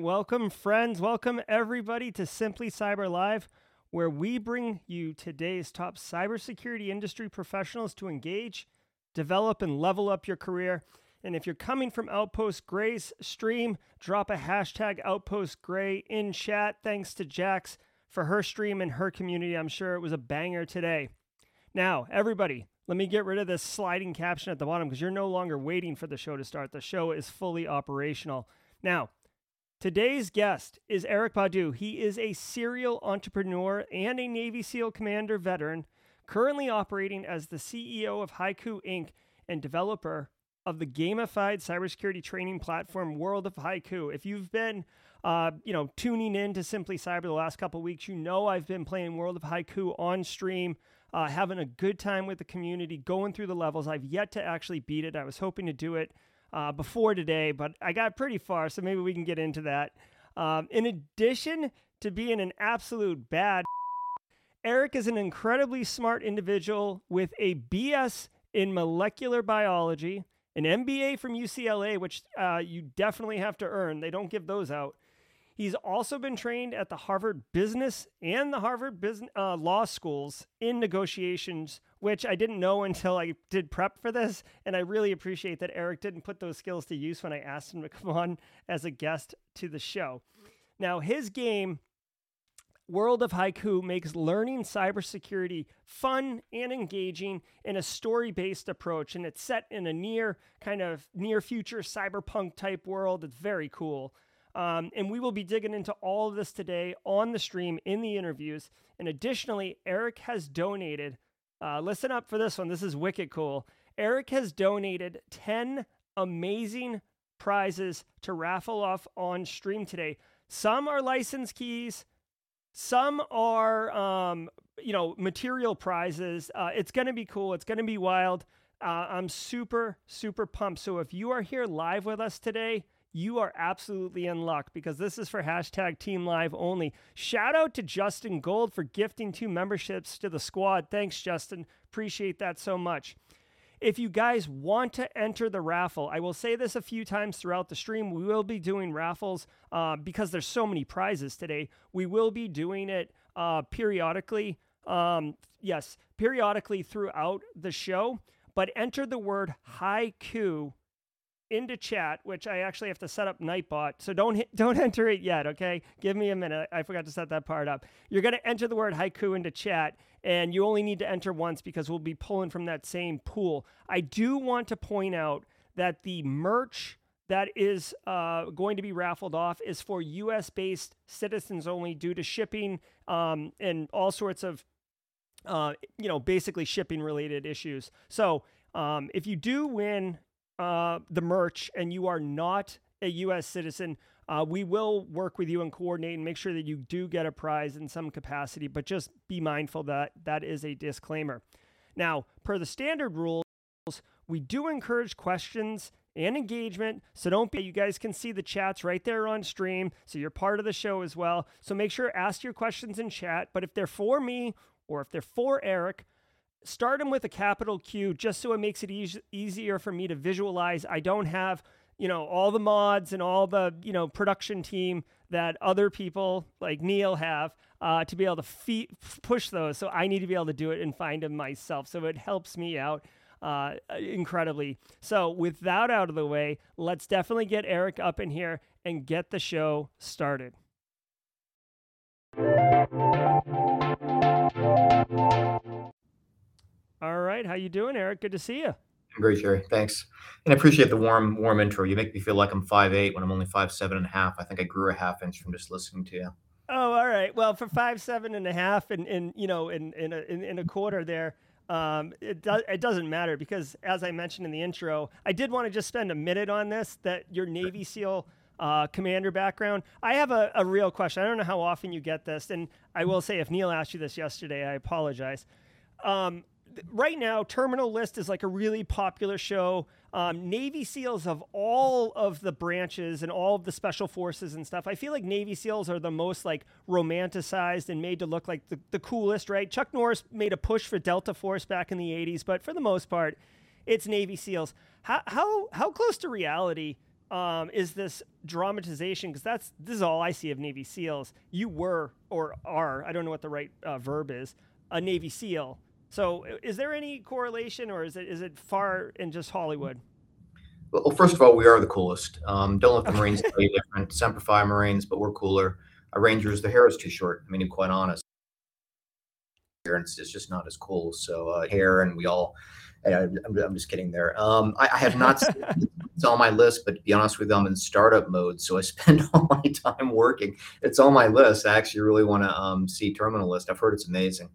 right, welcome, friends. Welcome, everybody, to Simply Cyber Live, where we bring you today's top cybersecurity industry professionals to engage, develop, and level up your career. And if you're coming from Outpost Gray's stream, drop a hashtag Outpost Gray in chat. Thanks to Jax for her stream and her community. I'm sure it was a banger today. Now, everybody, let me get rid of this sliding caption at the bottom because you're no longer waiting for the show to start. The show is fully operational. Now, today's guest is Eric Basu. He is a serial entrepreneur and a Navy SEAL commander veteran, currently operating as the CEO of Haiku Inc. and developer of the gamified cybersecurity training platform World of Haiku. If you've been, uh, you know, tuning in to Simply Cyber the last couple weeks, you know I've been playing World of Haiku on stream, uh, having a good time with the community, going through the levels. I've yet to actually beat it. I was hoping to do it uh, before today, but I got pretty far, so maybe we can get into that. Um, in addition to being an absolute bad, Eric is an incredibly smart individual with a BS in molecular biology, an MBA from UCLA, which uh, you definitely have to earn. They don't give those out. He's also been trained at the Harvard Business and the Harvard Business uh, Law Schools in negotiations, which I didn't know until I did prep for this. And I really appreciate that Eric didn't put those skills to use when I asked him to come on as a guest to the show. Now, his game, World of Haiku, makes learning cybersecurity fun and engaging in a story based approach. And it's set in a near kind of near future cyberpunk type world. It's very cool. Um, and we will be digging into all of this today on the stream in the interviews. And additionally, Eric has donated, uh, listen up for this one. This is wicked cool. Eric has donated 10 amazing prizes to raffle off on stream today. Some are license keys, some are, um, you know, material prizes. Uh, it's going to be cool. It's going to be wild. Uh, I'm super, super pumped. So if you are here live with us today, you are absolutely in luck because this is for hashtag Team Live only. Shout out to Justin Gold for gifting two memberships to the squad. Thanks, Justin. Appreciate that so much. If you guys want to enter the raffle, I will say this a few times throughout the stream. We will be doing raffles uh, because there's so many prizes today. We will be doing it uh, periodically. Um, yes, periodically throughout the show. But enter the word haiku into chat, which I actually have to set up Nightbot. So don't don't enter it yet, okay? Give me a minute. I forgot to set that part up. You're going to enter the word haiku into chat and you only need to enter once because we'll be pulling from that same pool. I do want to point out that the merch that is uh, going to be raffled off is for US based citizens only due to shipping um, and all sorts of, uh, you know, basically shipping related issues. So um, if you do win uh, the merch and you are not a U.S. citizen, uh, we will work with you and coordinate and make sure that you do get a prize in some capacity. But just be mindful that that is a disclaimer. Now, per the standard rules, we do encourage questions and engagement. So don't be, you guys can see the chats right there on stream. So you're part of the show as well. So make sure ask your questions in chat. But if they're for me or if they're for Eric, start them with a capital Q just so it makes it e- easier for me to visualize. I don't have, you know, all the mods and all the, you know, production team that other people like Neil have uh, to be able to push those. So I need to be able to do it and find them myself. So it helps me out uh, incredibly. So with that out of the way, let's definitely get Eric up in here and get the show started. All right, how you doing, Eric? Good to see you. Great, Jerry. Thanks, and I appreciate the warm, warm intro. You make me feel like I'm five eight when I'm only five seven and a half. I think I grew a half inch from just listening to you. Oh, all right. Well, for five seven and a half, and in you know, in in a, in, in a quarter there, um, it does it doesn't matter because as I mentioned in the intro, I did want to just spend a minute on this. That your Navy SEAL uh, commander background. I have a, a real question. I don't know how often you get this, and I will say if Neil asked you this yesterday, I apologize. Um, right now, Terminal List is like a really popular show. Um, Navy SEALs of all of the branches and all of the special forces and stuff. I feel like Navy SEALs are the most like romanticized and made to look like the, the coolest, right? Chuck Norris made a push for Delta Force back in the 80s, but for the most part, it's Navy SEALs. How, how, how close to reality um, is this dramatization because that's this is all I see of Navy SEALs. You were or are I don't know what the right uh, verb is a Navy SEAL. So is there any correlation or is it is it far in just Hollywood? Well, first of all, we are the coolest. Um, don't let the Marines tell you different. Semper Fi Marines, but we're cooler. Our Rangers, the hair is too short. I mean, to be quite honest, appearance is just not as cool. So uh, hair, and we all I, am I'm just kidding there. Um, I, I, have not it's on my list, but to be honest with you, I'm in startup mode, so I spend all my time working. It's on my list. I actually really want to um, see Terminal List. I've heard it's amazing.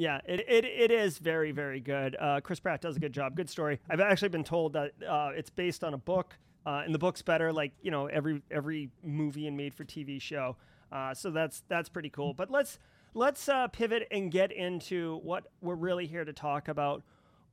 Yeah, it, it, it is very, very good. Uh, Chris Pratt does a good job. Good story. I've actually been told that uh, it's based on a book, uh, and the book's better, like you know every every movie and made for TV show. Uh, so that's that's pretty cool. But let's let's uh, pivot and get into what we're really here to talk about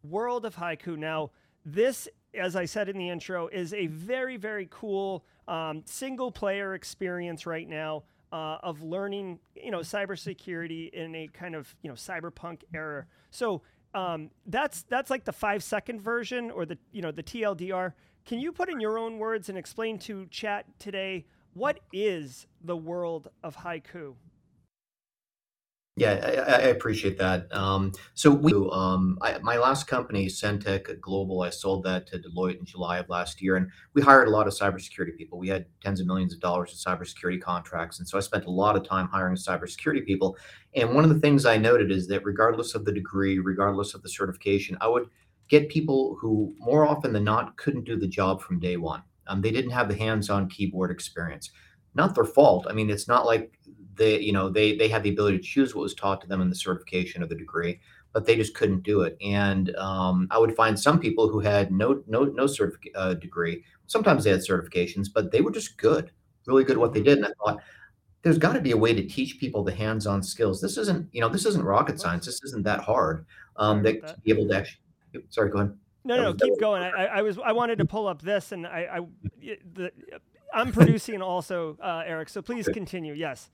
World of Haiku. Now, this, as I said in the intro, is a very, very cool um, single player experience right now. Uh, of learning, you know, cybersecurity in a kind of you know cyberpunk era. So um, that's that's like the five second version or the you know the TLDR. Can you put in your own words and explain to chat today what is the world of haiku? Yeah, I, I appreciate that. Um, so we, um, I, my last company, Sentek Global, I sold that to Deloitte in July of last year, and we hired a lot of cybersecurity people. We had tens of millions of dollars in cybersecurity contracts, and so I spent a lot of time hiring cybersecurity people. And one of the things I noted is that regardless of the degree, regardless of the certification, I would get people who more often than not couldn't do the job from day one. Um, they didn't have the hands-on keyboard experience. Not their fault. I mean, it's not like they you know they they had the ability to choose what was taught to them in the certification of the degree but they just couldn't do it. And um, i would find some people who had no no no certific- uh, degree. Sometimes they had certifications but they were just good really good at what they did. And i thought there's got to be a way to teach people the hands-on skills. This isn't you know this isn't rocket science. This isn't that hard um, that, to be able to actually sorry go ahead. No, no, no keep going. I, I was I wanted to pull up this, and I, I the, I'm producing also, uh, Eric. So please continue. Yes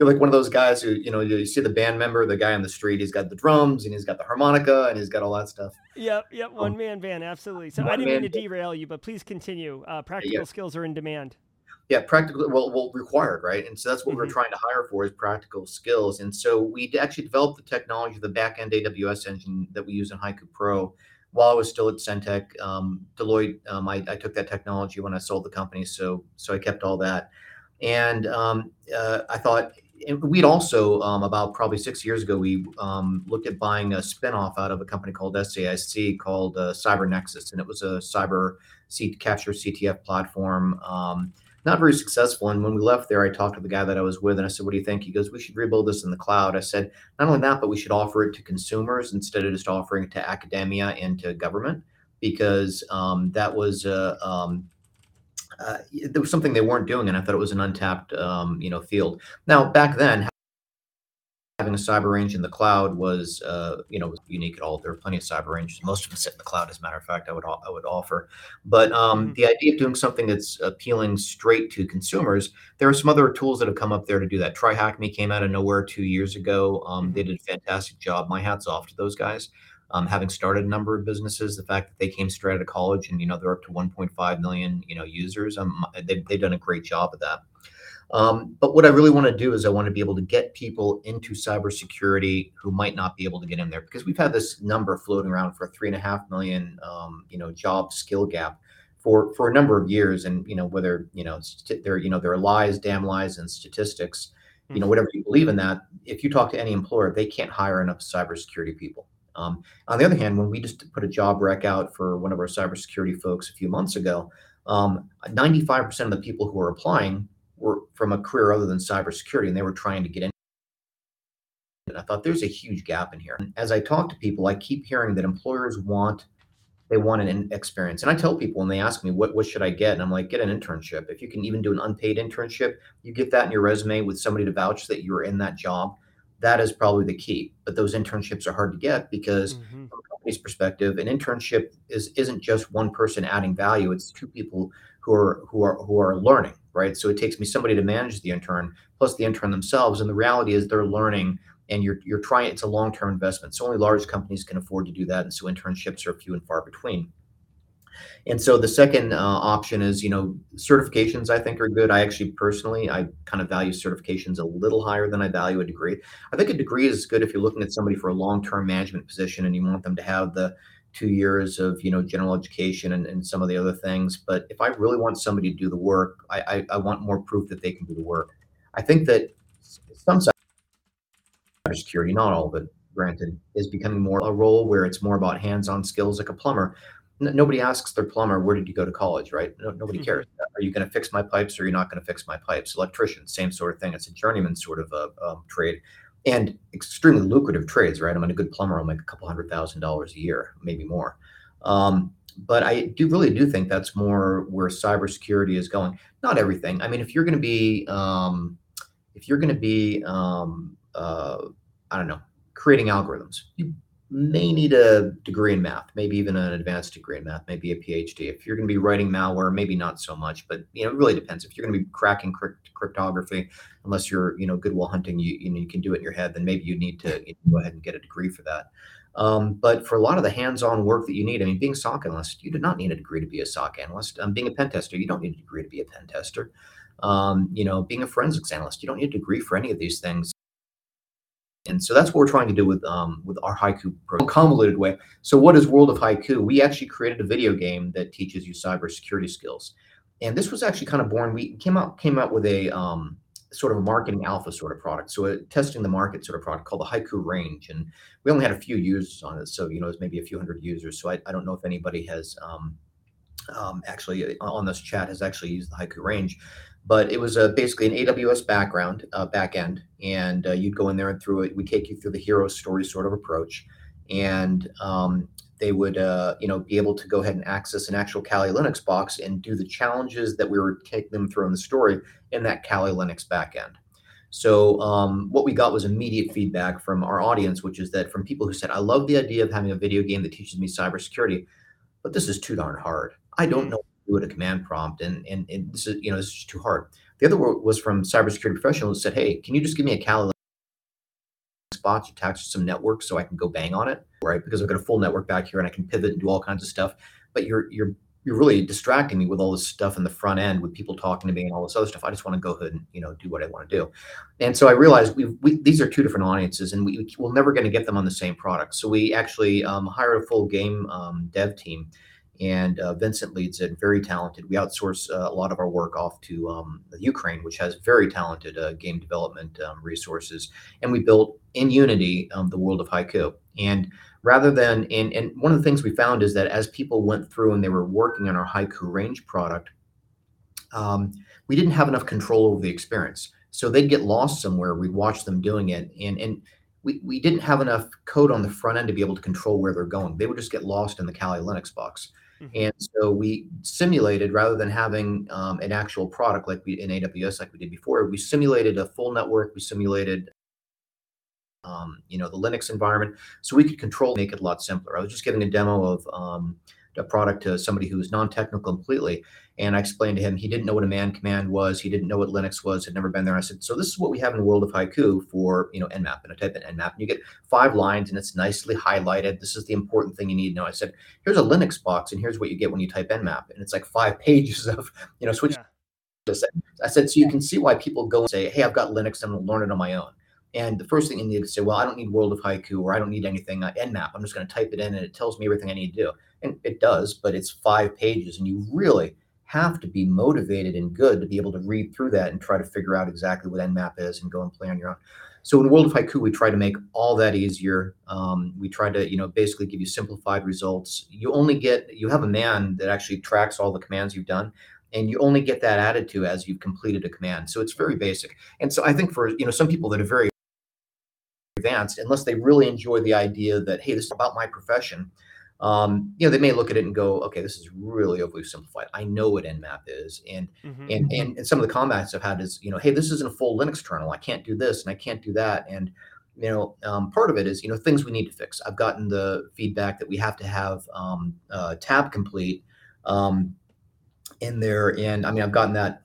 you're like one of those guys who you know you see the band member, the guy on the street. He's got the drums and he's got the harmonica and he's got all that stuff. Yep, yep, one um, man band, absolutely. So I didn't mean to derail you, but please continue. Uh, practical yeah. skills are in demand. Yeah, practical. Well, well, required, right? And so that's what mm-hmm. we're trying to hire for is practical skills. And so we actually developed the technology, the backend AWS engine that we use in Haiku Pro. While I was still at Sentek, um, Deloitte, um, I, I took that technology when I sold the company, so so I kept all that. And um, uh, I thought we'd also um, about probably six years ago we um, looked at buying a spinoff out of a company called SAIC called uh, Cyber Nexus, and it was a cyber C- capture CTF platform. Um, not very successful. And when we left there, I talked to the guy that I was with, and I said, "What do you think?" He goes, "We should rebuild this in the cloud." I said, "Not only that, but we should offer it to consumers instead of just offering it to academia and to government, because um, that was." Uh, um, uh, there was something they weren't doing, and I thought it was an untapped, um, you know, field. Now, back then, having a cyber range in the cloud was, uh, you know, unique at all. There are plenty of cyber ranges. Most of them sit in the cloud, as a matter of fact. I would I would offer, but um, mm-hmm. the idea of doing something that's appealing straight to consumers, there are some other tools that have come up there to do that. TryHackMe came out of nowhere two years ago. Um, they mm-hmm. did a fantastic job. My hats off to those guys um, having started a number of businesses, the fact that they came straight out of college and you know they're up to 1.5 million you know users, um, they've, they've done a great job of that. Um, but what I really want to do is I want to be able to get people into cybersecurity who might not be able to get in there because we've had this number floating around for three and a half million, um, you know, job skill gap for for a number of years. And you know whether you know st- there you know there are lies, damn lies, and statistics. You know, mm-hmm. whatever you believe in that, if you talk to any employer, they can't hire enough cybersecurity people. Um, on the other hand, when we just put a job rec out for one of our cybersecurity folks a few months ago, um, 95% of the people who were applying were from a career other than cybersecurity, and they were trying to get in. And I thought there's a huge gap in here. And as I talk to people, I keep hearing that employers want they want an experience. And I tell people when they ask me what what should I get, and I'm like, get an internship. If you can even do an unpaid internship, you get that in your resume with somebody to vouch that you were in that job that is probably the key. But those internships are hard to get because mm-hmm. from a company's perspective, an internship is isn't just one person adding value. It's two people who are who are who are learning, right? So it takes me somebody to manage the intern plus the intern themselves. And the reality is they're learning and you're you're trying it's a long-term investment. So only large companies can afford to do that. And so internships are few and far between. And so the second uh, option is, you know, certifications I think are good. I actually personally, I kind of value certifications a little higher than I value a degree. I think a degree is good if you're looking at somebody for a long-term management position and you want them to have the two years of, you know, general education and, and some of the other things. But if I really want somebody to do the work, I, I, I want more proof that they can do the work. I think that some cybersecurity, not all of it, granted, is becoming more a role where it's more about hands-on skills like a plumber nobody asks their plumber, where did you go to college, right? No, nobody mm-hmm. cares. Are you going to fix my pipes or you're you not going to fix my pipes? Electrician, same sort of thing. It's a journeyman sort of a um, trade and extremely lucrative trades, right? I'm a good plumber. I'll make a couple hundred thousand dollars a year, maybe more. Um, but I do really do think that's more where cybersecurity is going. Not everything. I mean, if you're going to be, um, if you're going to be, um, uh, I don't know, creating algorithms, you may need a degree in math, maybe even an advanced degree in math, maybe a PhD. If you're going to be writing malware, maybe not so much, but you know, it really depends. If you're going to be cracking crypt- cryptography, unless you're you know Good Will Hunting, you you, know, you can do it in your head, then maybe you need to you know, go ahead and get a degree for that. Um, but for a lot of the hands-on work that you need, I mean, being a SOC analyst, you do not need a degree to be a SOC analyst. Um, being a pen tester, you don't need a degree to be a pen tester. Um, you know, being a forensics analyst, you don't need a degree for any of these things. And so that's what we're trying to do with um, with our Haiku pro convoluted way. So what is World of Haiku? We actually created a video game that teaches you cybersecurity skills. And this was actually kind of born. We came out came out with a um, sort of a marketing alpha sort of product. So a testing the market sort of product called the Haiku Range. And we only had a few users on it. So, you know, it's maybe a few hundred users. So I, I don't know if anybody has um, um, actually uh, on this chat has actually used the Haiku Range but it was a, basically an AWS background, uh, back end, and uh, you'd go in there and through it. We take you through the hero story sort of approach, and um, they would, uh, you know, be able to go ahead and access an actual Kali Linux box and do the challenges that we were taking them through in the story in that Kali Linux backend. So um, what we got was immediate feedback from our audience, which is that from people who said, "I love the idea of having a video game that teaches me cybersecurity, but this is too darn hard. I don't mm. know do it a command prompt, and and, this is you know this is too hard. The other was from cybersecurity professionals who said, "Hey, can you just give me a Kali spots attached to some network so I can go bang on it, right? Because I've got a full network back here and I can pivot and do all kinds of stuff. But you're you're you're really distracting me with all this stuff in the front end with people talking to me and all this other stuff. I just want to go ahead and you know do what I want to do. And so I realized we, we these are two different audiences, and we, we're never going to get them on the same product. So we actually um, hired a full game um, dev team and uh, Vincent leads it. Very talented. We outsource uh, a lot of our work off to um, Ukraine, which has very talented uh, game development um, resources. And we built in Unity um, the world of Haiku. And rather than and and one of the things we found is that as people went through and they were working on our Haiku range product, um, we didn't have enough control over the experience. So they'd get lost somewhere. We'd watch them doing it, and and we, we didn't have enough code on the front end to be able to control where they're going. They would just get lost in the Kali Linux box. Mm-hmm. And so we simulated rather than having um, an actual product like we in AWS like we did before. We simulated a full network. We simulated, um, you know, the Linux environment, so we could control, make it a lot simpler. I was just giving a demo of um, a product to somebody who was non-technical completely, and I explained to him he didn't know what a man command was, he didn't know what Linux was, had never been there. I said, so this is what we have in the world of Haiku for you know Nmap, and I type in Nmap, and you get five lines, and it's nicely highlighted. This is the important thing you need to know. I said, here's a Linux box, and here's what you get when you type Nmap, and it's like five pages of you know switch. Yeah. I said, so you can see why people go and say, hey, I've got Linux, I'm going to learn it on my own. And the first thing you need to say, well, I don't need World of Haiku or I don't need anything uh, Nmap. I'm just going to type it in and it tells me everything I need to do. And it does, but it's five pages, and you really have to be motivated and good to be able to read through that and try to figure out exactly what Nmap is and go and play on your own. So in world of haiku, we try to make all that easier. Um, we try to, you know, basically give you simplified results. You only get, you have a man that actually tracks all the commands you've done, and you only get that added to as you've completed a command. So it's very basic. And so I think for you know some people that are very advanced, unless they really enjoy the idea that hey, this is about my profession, um, you know, they may look at it and go, okay, this is really overly simplified. I know what Nmap is. And, mm-hmm. and, and, and some of the comments I've had is, you know, hey, this isn't a full Linux kernel. I can't do this and I can't do that. And, you know, um, part of it is, you know, things we need to fix. I've gotten the feedback that we have to have um, uh, tab complete um, in there. And I mean, I've gotten that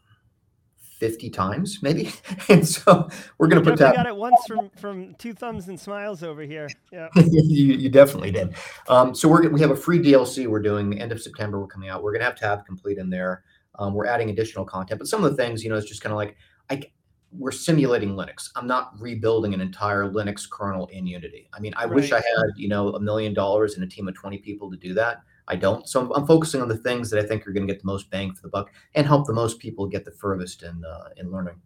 50 times maybe? And so we're going to put that got it once from from two thumbs and smiles over here. Yeah you, you definitely did. Um, so we're we have a free dlc we're doing end of september we're coming out. We're going to have tab complete in there. Um, we're adding additional content but some of the things you know it's just kind of like i we're simulating linux. I'm not rebuilding an entire linux kernel in unity. I mean i right. wish i had you know a million dollars and a team of 20 people to do that I don't. So I'm, I'm, focusing on the things that I think are going to get the most bang for the buck and help the most people get the furthest in uh, in learning.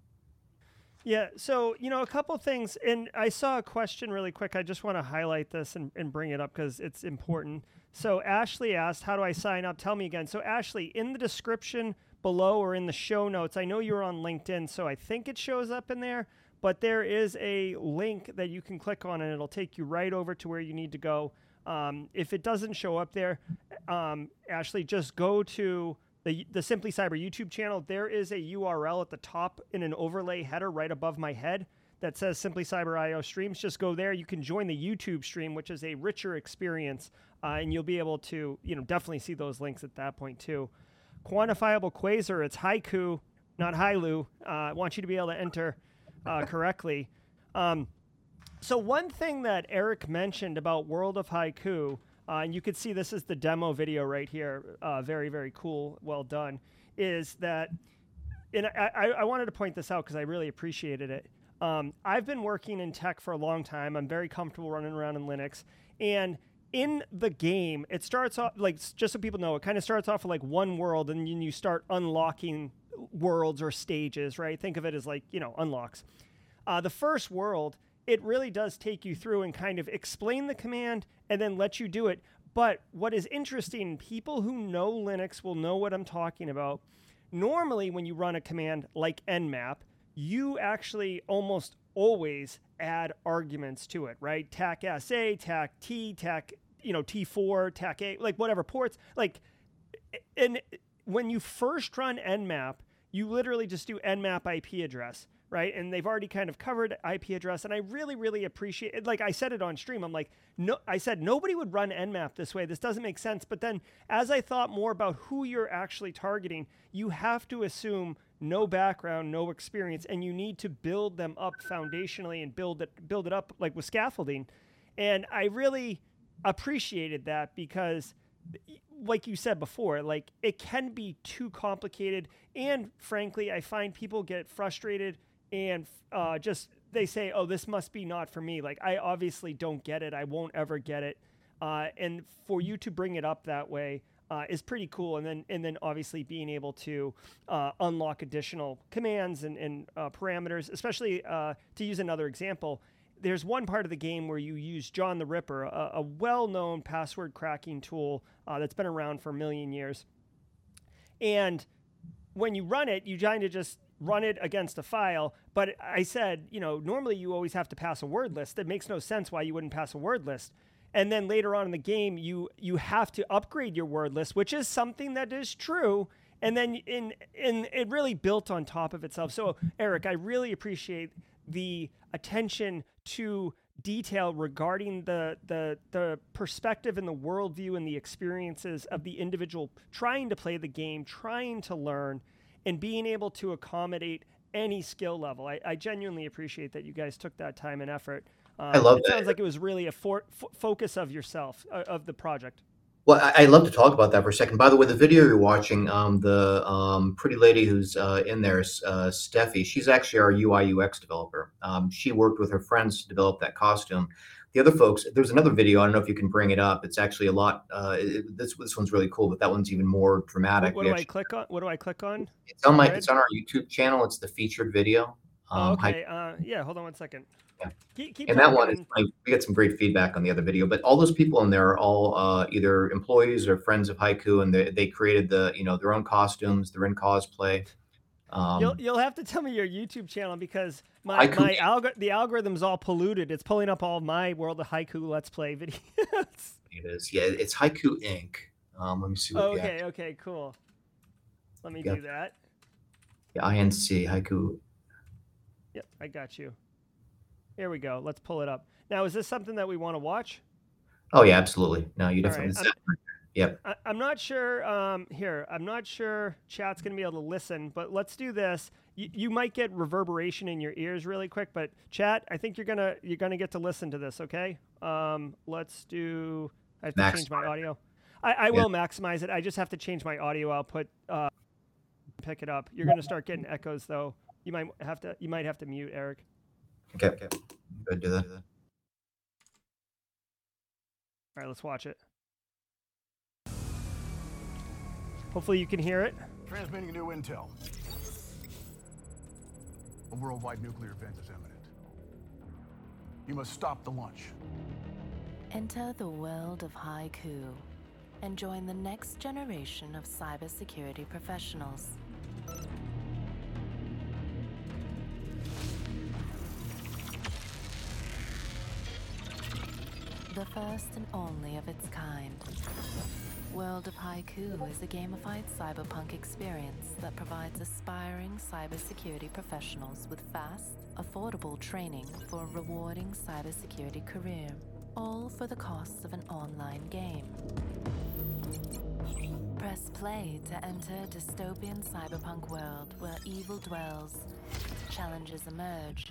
Yeah. So you know, a couple things, and I saw a question really quick. I just want to highlight this and, and bring it up because it's important. So Ashley asked, "How do I sign up?" Tell me again. So Ashley, in the description below or in the show notes, I know you're on LinkedIn, so I think it shows up in there. But there is a link that you can click on, and it'll take you right over to where you need to go. Um, if it doesn't show up there, um, Ashley, just go to the, the Simply Cyber YouTube channel. There is a URL at the top in an overlay header right above my head that says Simply Cyber IO streams. Just go there. You can join the YouTube stream, which is a richer experience, uh, and you'll be able to, you know, definitely see those links at that point too. Quantifiable Quasar, it's Haiku, not Hailu. Uh, I want you to be able to enter uh, correctly. Um, so one thing that Eric mentioned about World of Haiku, uh, and you can see this is the demo video right here, uh, very very cool, well done, is that, and I, I wanted to point this out because I really appreciated it. Um, I've been working in tech for a long time. I'm very comfortable running around in Linux, and in the game, it starts off like just so people know, it kind of starts off with like one world, and then you start unlocking worlds or stages, right? Think of it as like you know unlocks. Uh, the first world it really does take you through and kind of explain the command and then let you do it. But what is interesting, people who know Linux will know what I'm talking about. Normally, when you run a command like nmap, you actually almost always add arguments to it, right? TAC SA, TAC T, TAC, you know, T4, TAC A, like whatever ports. Like, and when you first run nmap, you literally just do nmap IP address right? And they've already kind of covered IP address. And I really, really appreciate it. Like I said it on stream, I'm like, no, I said nobody would run Nmap this way. This doesn't make sense. But then as I thought more about who you're actually targeting, you have to assume no background, no experience, and you need to build them up foundationally and build it, build it up like with scaffolding. And I really appreciated that because like you said before, like it can be too complicated. And frankly, I find people get frustrated and uh, just they say, "Oh, this must be not for me." Like I obviously don't get it. I won't ever get it. Uh, and for you to bring it up that way uh, is pretty cool. And then and then obviously being able to uh, unlock additional commands and, and uh, parameters, especially uh, to use another example. There's one part of the game where you use John the Ripper, a, a well-known password cracking tool that's been around for a million years. And when you run it, you kind of just run it against a file. But I said, you know, normally you always have to pass a word list. It makes no sense why you wouldn't pass a word list. And then later on in the game, you you have to upgrade your word list, which is something that is true. And then in in it really built on top of itself. So Eric, I really appreciate the attention to detail regarding the the the perspective and the worldview and the experiences of the individual trying to play the game, trying to learn and being able to accommodate any skill level. I, I genuinely appreciate that you guys took that time and effort. Um, I love it. That. Sounds like it was really a for, f- focus of yourself uh, of the project. Well, I, would love to talk about that for a second. By the way, the video you're watching, um, the um, pretty lady who's uh, in there, uh, Steffi, she's actually our UI UX developer. Um, she worked with her friends to develop that costume the other folks, there's another video. I don't know if you can bring it up. It's actually a lot. Uh, it, this this one's really cool, but that one's even more dramatic. What, what do actually, I click on? What do I click on? It's on my. It's on our YouTube channel. It's the featured video. Um, oh, okay. uh, yeah. Hold on one second. Yeah. Keep, keep and that one is we get some great feedback on the other video. But all those people in there are all uh, either employees or friends of Haiku, and they, they created the you know their own costumes. They're in cosplay. Um, you'll you'll have to tell me your YouTube channel because my haiku. my the algorithm's all polluted. It's pulling up all my World of Haiku Let's Play videos. it is, yeah. It's Haiku Inc. Um, let me see. What okay, okay, cool. Let me do that. Yeah, INC Haiku. Yep, I got you. Here we go. Let's pull it up. Now, is this something that we want to watch? Oh yeah, absolutely. No, you definitely. Right. Yep. I, am not sure. Um, here, I'm not sure chat's going to be able to listen, but let's do this. you, you might get reverberation in your ears really quick, but chat, I think you're gonna you're gonna get to listen to this. Okay, um, let's do. I have to change my audio. I, I will maximize it. I just have to change my audio output. Uh, pick it up. You're gonna start getting echoes though. You might have to you might have to mute Eric. Okay, okay. Good, do that. All right, let's watch it. Hopefully you can hear it. Transmitting new intel. A worldwide nuclear event is imminent. You must stop the launch. Enter the world of Haiku and join the next generation of cybersecurity professionals. The first and only of its kind. World of Haiku is a gamified cyberpunk experience that provides aspiring cybersecurity professionals with fast, affordable training for a rewarding cybersecurity career, all for the cost of an online game. Press play to enter a dystopian cyberpunk world where evil dwells, challenges emerge,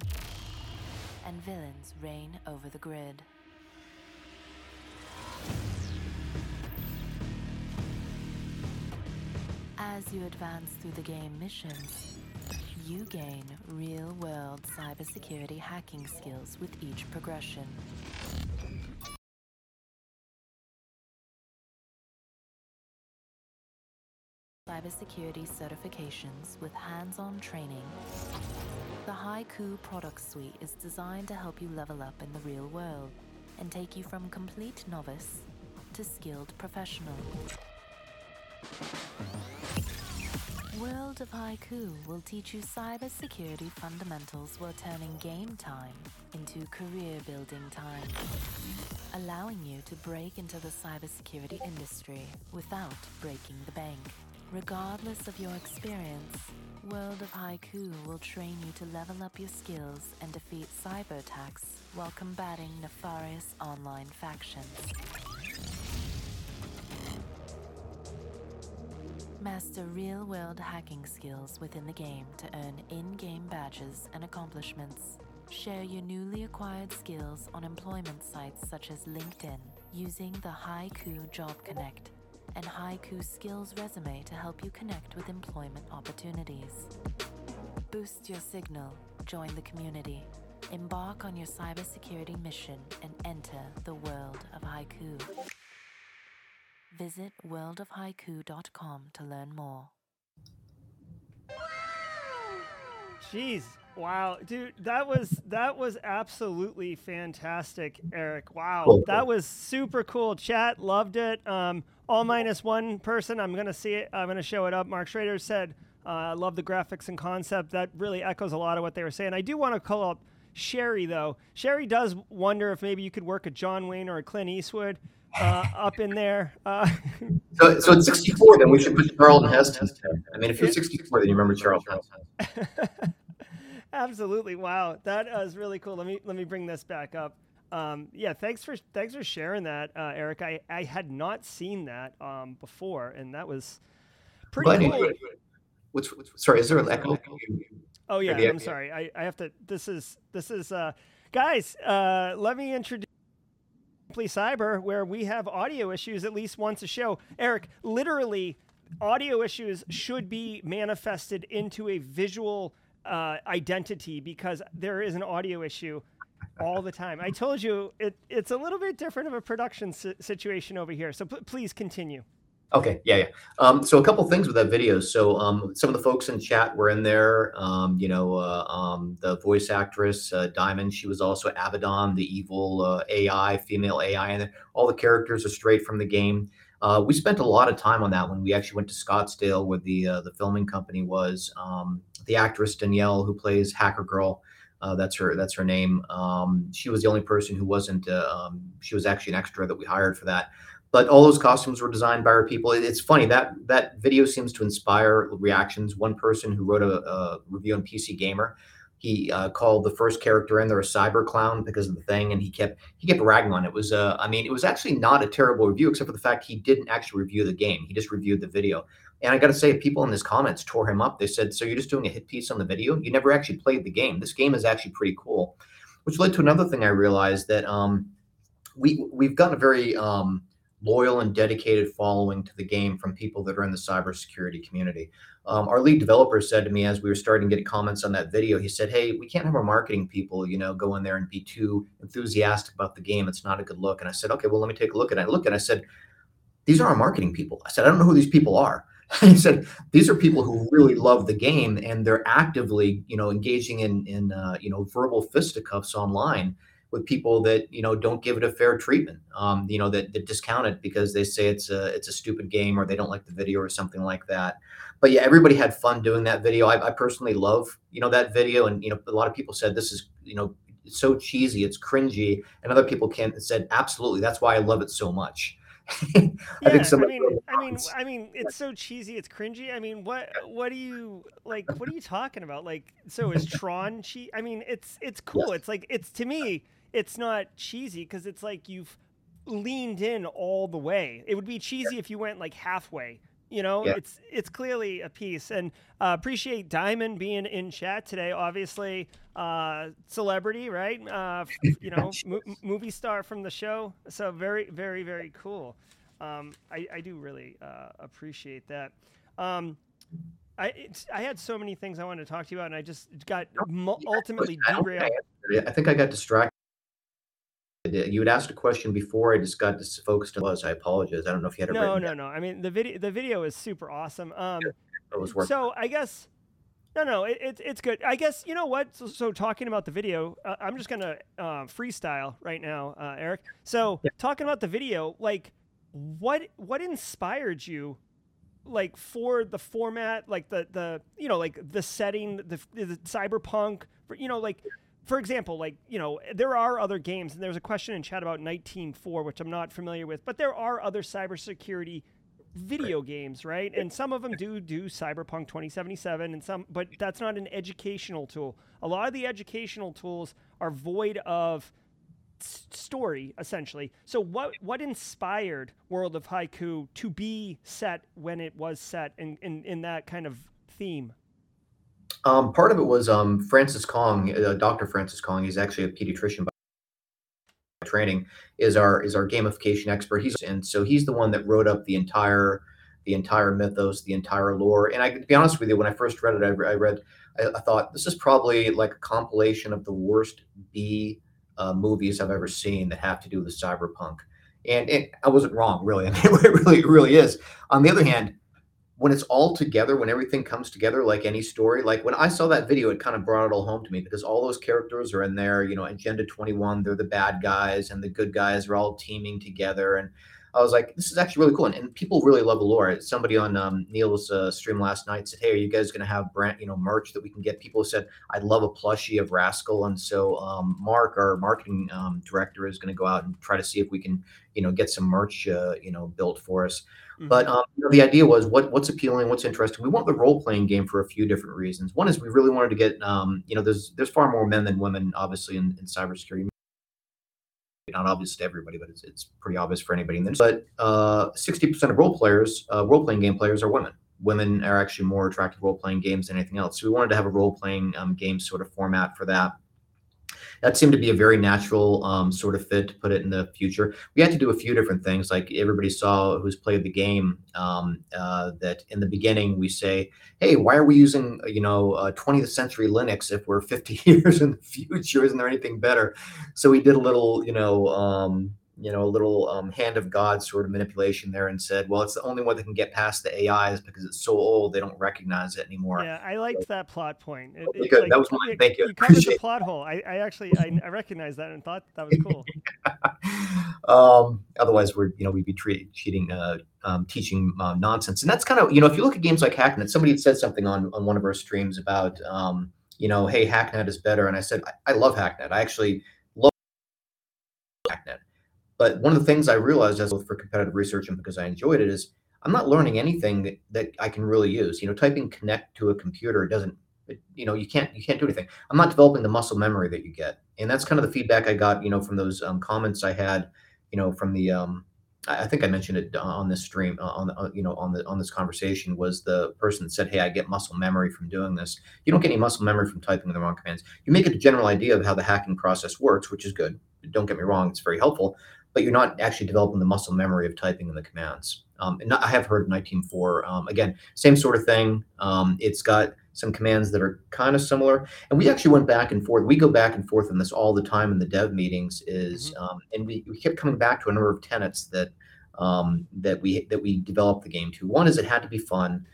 and villains reign over the grid. As you advance through the game missions, you gain real world cybersecurity hacking skills with each progression. Cybersecurity certifications with hands on training. The Haiku product suite is designed to help you level up in the real world and take you from complete novice to skilled professional. World of Haiku will teach you cybersecurity fundamentals while turning game time into career building time, allowing you to break into the cybersecurity industry without breaking the bank. Regardless of your experience, World of Haiku will train you to level up your skills and defeat cyber attacks while combating nefarious online factions. Master real world hacking skills within the game to earn in game badges and accomplishments. Share your newly acquired skills on employment sites such as LinkedIn using the Haiku Job Connect and Haiku Skills resume to help you connect with employment opportunities. Boost your signal, join the community, embark on your cybersecurity mission, and enter the world of Haiku. Visit worldofhaiku.com to learn more. Jeez. Wow, dude, that was that was absolutely fantastic, Eric. Wow, that was super cool. Chat loved it. Um, all minus one person. I'm gonna see it. I'm gonna show it up. Mark Schrader said, uh, "I love the graphics and concept." That really echoes a lot of what they were saying. I do want to call up Sherry though. Sherry does wonder if maybe you could work a John Wayne or a Clint Eastwood uh, up in there. Uh, So, so at 64, then we should put Charlton Heston. I mean, if you're 64, then you remember Charlton Heston. Absolutely. Wow, that is really cool. Let me let me bring this back up. Um, yeah, thanks for thanks for sharing that, uh, Eric. I, I had not seen that um, before, and that was pretty cool. What's, what's, sorry, is there an echo? Oh yeah, Yeah. I'm sorry. I, I have to. This is this is uh, guys. Uh, let me introduce Simply Cyber, where we have audio issues at least once a show. Eric, literally, audio issues should be manifested into a visual uh, identity because there is an audio issue all the time. I told you it, it's a little bit different of a production si- situation over here. So p- please continue. Okay, yeah, yeah. Um, so a couple things with that video. So um, some of the folks in chat were in there. Um, you know, uh, um, the voice actress uh, Diamond. She was also Abaddon, the evil uh, AI, female AI, and all the characters are straight from the game. Uh, we spent a lot of time on that when we actually went to Scottsdale, where the uh, the filming company was. Um, the actress Danielle, who plays Hacker Girl, uh, that's her that's her name. Um, she was the only person who wasn't. Uh, um, she was actually an extra that we hired for that but all those costumes were designed by our people. It's funny that that video seems to inspire reactions. One person who wrote a, a review on PC Gamer, he uh, called the first character in there a cyber clown because of the thing, and he kept he kept ragging on it. it. Was uh, I mean, it was actually not a terrible review except for the fact he didn't actually review the game. He just reviewed the video. And I got to say, people in his comments tore him up. They said, "So you're just doing a hit piece on the video? You never actually played the game. This game is actually pretty cool." Which led to another thing I realized that um, we we've gotten a very um, loyal and dedicated following to the game from people that are in the cybersecurity community. Um, our lead developer said to me as we were starting to get comments on that video, he said, "Hey, we can't have our marketing people, you know, go in there and be too enthusiastic about the game. It's not a good look." And I said, "Okay, well, let me take a look." And I looked and I said, "These are our marketing people." I said, "I don't know who these people are." He said, "These are people who really love the game and they're actively, you know, engaging in in uh, you know verbal fisticuffs online." With people that you know don't give it a fair treatment um, you know that, that discount it because they say it's a it's a stupid game or they don't like the video or something like that but yeah everybody had fun doing that video I, I personally love you know that video and you know a lot of people said this is you know so cheesy it's cringy and other people can said absolutely that's why i love it so much I yeah, think some I mean, I mean, I mean, it's so cheesy, it's cringy. I mean, what, what do you like? What are you talking about? Like, so is Tron cheat? I mean, it's, it's cool. Yes. It's like, it's to me, it's not cheesy because it's like you've leaned in all the way. It would be cheesy yeah. if you went like halfway. You know, yeah. it's it's clearly a piece, and uh, appreciate Diamond being in chat today. Obviously, uh, celebrity, right? Uh, you know, mo- movie star from the show. So very, very, very cool. Um, I, I do really uh, appreciate that. Um, I I had so many things I wanted to talk to you about, and I just got ultimately derailed. I think I got distracted you had asked a question before. I just got focused on was. I apologize. I don't know if you had it. No, no, down. no. I mean, the video the video is super awesome. Um, it was working. So I guess no, no, it, it, it's good. I guess you know what. So, so talking about the video, uh, I'm just gonna uh, freestyle right now, uh, Eric. So yeah. talking about the video, like what what inspired you like for the format like the the you know like the setting the, the cyberpunk you know like for example, like, you know, there are other games, and there's a question in chat about 19.4, which I'm not familiar with, but there are other cybersecurity video right. games, right? And some of them do do Cyberpunk 2077 and some but that's not an educational tool. A lot of the educational tools are void of s- story essentially. So what what inspired World of Haiku to be set when it was set in in, in that kind of theme? Um, part of it was um, Francis Kong, uh, Dr. Francis Kong. He's actually a pediatrician by training. Is our is our gamification expert. He's and so he's the one that wrote up the entire the entire mythos, the entire lore. And I, to be honest with you, when I first read it, I, I read, I, I, thought this is probably like a compilation of the worst B uh, movies I've ever seen that have to do with cyberpunk. And, and I wasn't wrong, really. I mean, it really, really is. On the other hand, when it's all together, when everything comes together, like any story, like when I saw that video, it kind of brought it all home to me because all those characters are in there. You know, Agenda 21, they're the bad guys, and the good guys are all teaming together. And I was like, this is actually really cool. And, and people really love the lore. Somebody on um, Neil's uh, stream last night said, hey, are you guys going to have brand, you know, merch that we can get? People said, I'd love a plushie of Rascal. And so um, Mark, our marketing um, director, is going to go out and try to see if we can, you know, get some merch, uh, you know, built for us. Mm-hmm. But um, you know, the idea was what what's appealing, what's interesting. We want the role playing game for a few different reasons. One is we really wanted to get um, you know there's there's far more men than women obviously in, in cybersecurity. Not obvious to everybody, but it's, it's pretty obvious for anybody. But uh, 60% of role players, uh, role playing game players, are women. Women are actually more attracted to role playing games than anything else. So we wanted to have a role playing um, game sort of format for that that seemed to be a very natural um, sort of fit to put it in the future. We had to do a few different things, like everybody saw who's played the game. Um, uh, that in the beginning we say, "Hey, why are we using you know uh, 20th century Linux if we're 50 years in the future? Isn't there anything better?" So we did a little, you know. Um, you know, a little um, hand of God sort of manipulation there and said, well, it's the only one that can get past the AIs because it's so old they don't recognize it anymore. Yeah, I liked so, that plot point. It, good. Like, that was mine. Thank you. You covered the plot hole. I, I actually I, I recognized that and thought that was cool. um, otherwise, we're you know we'd be treat, cheating, uh, um, teaching um, nonsense, and that's kind of you know if you look at games like Hacknet, somebody had said something on on one of our streams about um, you know, hey, Hacknet is better, and I said I, I love Hacknet. I actually but one of the things I realized as both for competitive research and because I enjoyed it is I'm not learning anything that, that I can really use. You know, typing connect to a computer doesn't, you know, you can't you can't do anything. I'm not developing the muscle memory that you get, and that's kind of the feedback I got, you know, from those um, comments I had, you know, from the um, I think I mentioned it on this stream, uh, on uh, you know on the on this conversation was the person that said, "Hey, I get muscle memory from doing this." You don't get any muscle memory from typing the wrong commands. You make a general idea of how the hacking process works, which is good. Don't get me wrong; it's very helpful, but you're not actually developing the muscle memory of typing in the commands. Um, and I have heard Night Team Four um, again, same sort of thing. Um, it's got some commands that are kind of similar. And we actually went back and forth. We go back and forth on this all the time in the dev meetings. Is mm-hmm. um, and we, we kept coming back to a number of tenets that um, that we that we developed the game to. One is it had to be fun.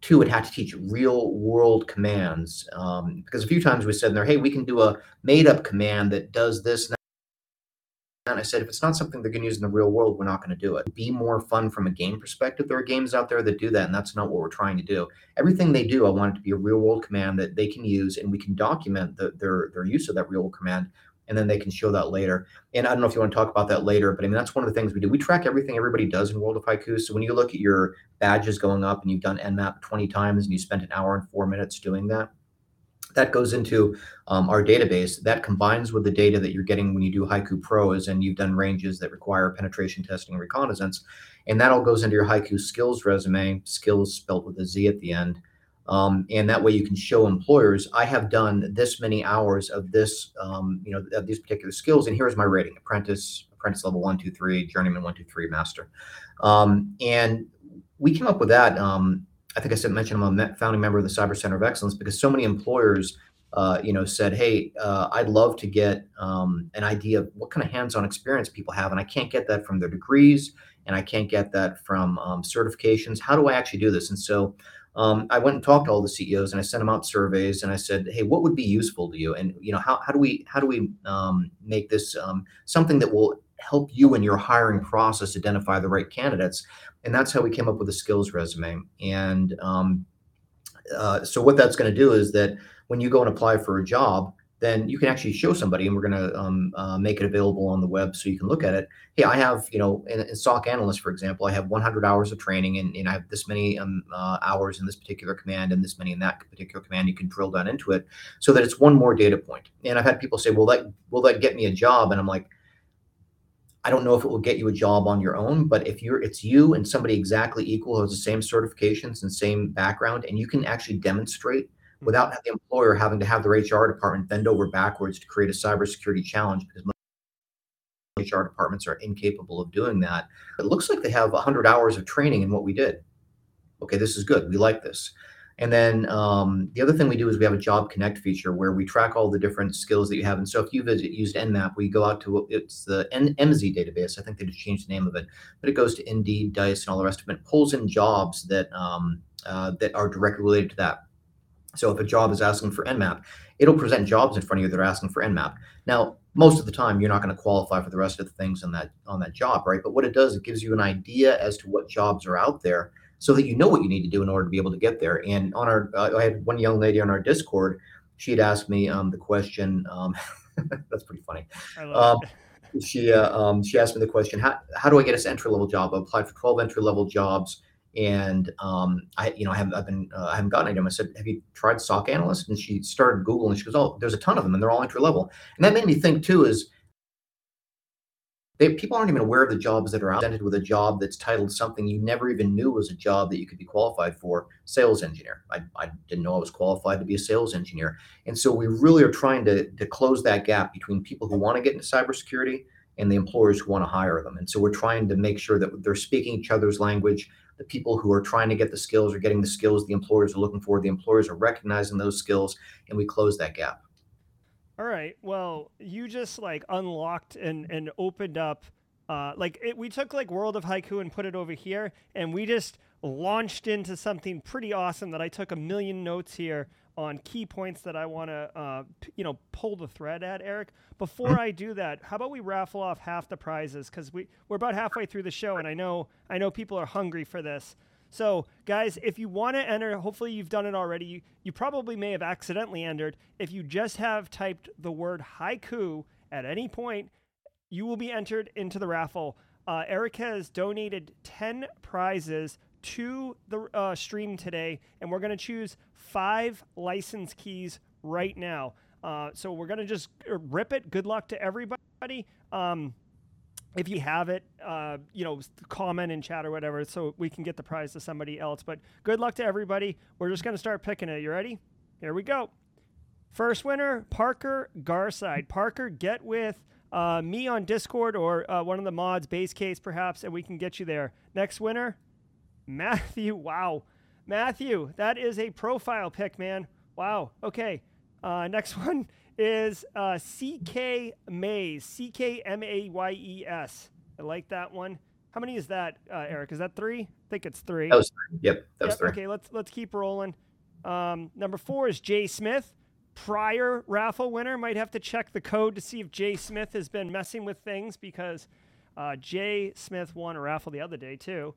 Two, it had to teach real world commands um, because a few times we said in there, "Hey, we can do a made up command that does this." I said, if it's not something they're going to use in the real world, we're not going to do it. Be more fun from a game perspective. There are games out there that do that, and that's not what we're trying to do. Everything they do, I want it to be a real world command that they can use, and we can document the, their their use of that real world command, and then they can show that later. And I don't know if you want to talk about that later, but I mean that's one of the things we do. We track everything everybody does in World of Haiku. So when you look at your badges going up, and you've done Nmap 20 times, and you spent an hour and four minutes doing that, that goes into um, our database. That combines with the data that you're getting when you do Haiku Pros and you've done ranges that require penetration testing and reconnaissance. And that all goes into your Haiku skills resume, skills spelled with a Z at the end. Um, and that way you can show employers, I have done this many hours of this, um, you know, of these particular skills. And here's my rating apprentice, apprentice level one, two, three, journeyman one, two, three, master. Um, and we came up with that um, I think I said mentioned I'm a founding member of the Cyber Center of Excellence because so many employers, uh, you know, said, "Hey, uh, I'd love to get um, an idea of what kind of hands-on experience people have, and I can't get that from their degrees, and I can't get that from um, certifications. How do I actually do this?" And so um, I went and talked to all the CEOs, and I sent them out surveys, and I said, "Hey, what would be useful to you? And you know, how how do we how do we um, make this um, something that will help you in your hiring process identify the right candidates and that's how we came up with a skills resume. And um, uh, so what that's going to do is that when you go and apply for a job, then you can actually show somebody, and we're going to um, uh, make it available on the web so you can look at it. Hey, I have, you know, in, in SOC analyst, for example, I have 100 hours of training, and, and I have this many um, uh, hours in this particular command, and this many in that particular command. You can drill down into it so that it's one more data point. And I've had people say, "Well, that will that get me a job?" And I'm like, I don't know if it will get you a job on your own, but if you're it's you and somebody exactly equal who has the same certifications and same background, and you can actually demonstrate mm-hmm. without the employer having to have their HR department bend over backwards to create a cybersecurity challenge because most HR departments are incapable of doing that. It looks like they have 100 hours of training in what we did. Okay, this is good. We like this. And then um, the other thing we do is we have a job connect feature where we track all the different skills that you have. And so if you've used Nmap, we go out to it's the MZ database. I think they just changed the name of it, but it goes to Indeed, Dice, and all the rest of it. it pulls in jobs that um, uh, that are directly related to that. So if a job is asking for Nmap, it'll present jobs in front of you that are asking for Nmap. Now, most of the time, you're not going to qualify for the rest of the things on that on that job, right? But what it does, it gives you an idea as to what jobs are out there so that you know what you need to do in order to be able to get there. And on our, uh, I had one young lady on our Discord. She had asked me um, the question. Um, that's pretty funny. Um, she uh, um, she asked me the question: How how do I get this entry level job? I applied for twelve entry level jobs, and um, I you know I haven't I've been uh, I haven't gotten any of them. I said, Have you tried SOC analyst? And she started Google, and she goes, Oh, there's a ton of them, and they're all entry level. And that made me think too: is they, people aren't even aware of the jobs that are presented with a job that's titled something you never even knew was a job that you could be qualified for sales engineer. I, I didn't know i was qualified to be a sales engineer. And so we really are trying to, to close that gap between people who want to get into cybersecurity and the employers who want to hire them. And so we're trying to make sure that they're speaking each other's language. The people who are trying to get the skills are getting the skills the employers are looking for. The employers are recognizing those skills and we close that gap all right. Well, you just like unlocked and and opened up. Uh, like it, we took like World of Haiku and put it over here, and we just launched into something pretty awesome that I took a million notes here on key points that I want to, uh, p- you know, pull the thread at, Eric. Before mm-hmm. I do that, how about we raffle off half the prizes because we we're about halfway through the show, and I know I know people are hungry for this. So, guys, if you want to enter, hopefully you've done it already. You, you probably may have accidentally entered. If you just have typed the word haiku at any point, you will be entered into the raffle. Uh, Eric has donated 10 prizes to the uh, stream today, and we're going to choose five license keys right now. Uh, so we're going to just uh, rip it. Good luck to everybody. Um, if you have it, uh, you know, comment in chat or whatever, so we can get the prize to somebody else. But good luck to everybody. We're just gonna start picking it. You ready? Here we go. First winner, Parker Garside. Parker, get with uh, me on Discord or uh, one of the mods, base case perhaps, and we can get you there. Next winner, Matthew. Wow, Matthew, that is a profile pick, man. Wow. Okay. Uh, next one is uh, CK Mays. C K M A Y E S. I like that one. How many is that, uh, Eric? Is that three? I think it's three. That was three. Yep, that was Yep, three. Okay, let's let's keep rolling. Um, number four is Jay Smith. Prior raffle winner might have to check the code to see if Jay Smith has been messing with things because uh, Jay Smith won a raffle the other day too.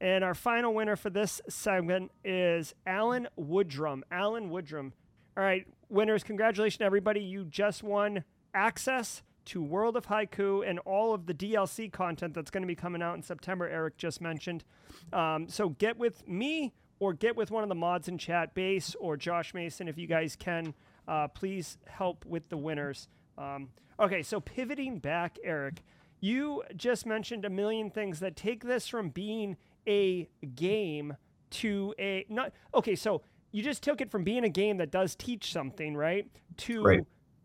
And our final winner for this segment is Alan Woodrum. Alan Woodrum. All right, winners, congratulations everybody. You just won access to World of Haiku and all of the DLC content that's going to be coming out in September, Eric just mentioned. Um, so get with me or get with one of the mods in chat, Base or Josh Mason, if you guys can. Uh, please help with the winners. Um, okay, so pivoting back, Eric, you just mentioned a million things that take this from being a game to a not okay so you just took it from being a game that does teach something right to Right.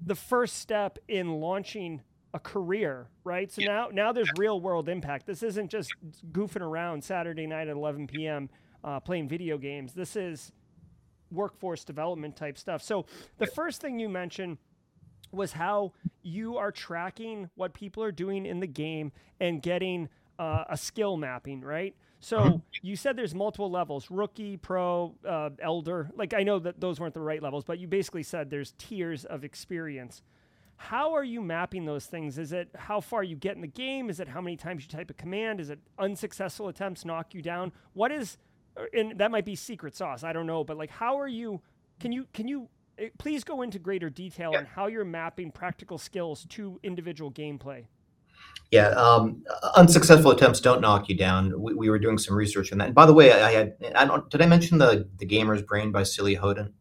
the first step in launching a career right? So now now there's real world impact. This isn't just goofing around saturday night at 11 p.m uh, playing video games. This is workforce development type stuff. So the first thing you mentioned was how you are tracking what people are doing in the game and getting uh, a skill mapping, right? So you said there's multiple levels: rookie, pro, uh, elder. Like I know that those weren't the right levels, but you basically said there's tiers of experience. How are you mapping those things? Is it how far you get in the game? Is it how many times you type a command? Is it unsuccessful attempts knock you down? What is, and that might be secret sauce. I don't know, but like, how are you? Can you can you eh, please go into greater detail on how you're mapping practical skills to individual gameplay? Yeah, um, unsuccessful attempts don't knock you down. We, we were doing some research on that. And by the way, I had I don't did I mention the the Gamer's Brain by Celia Hodent?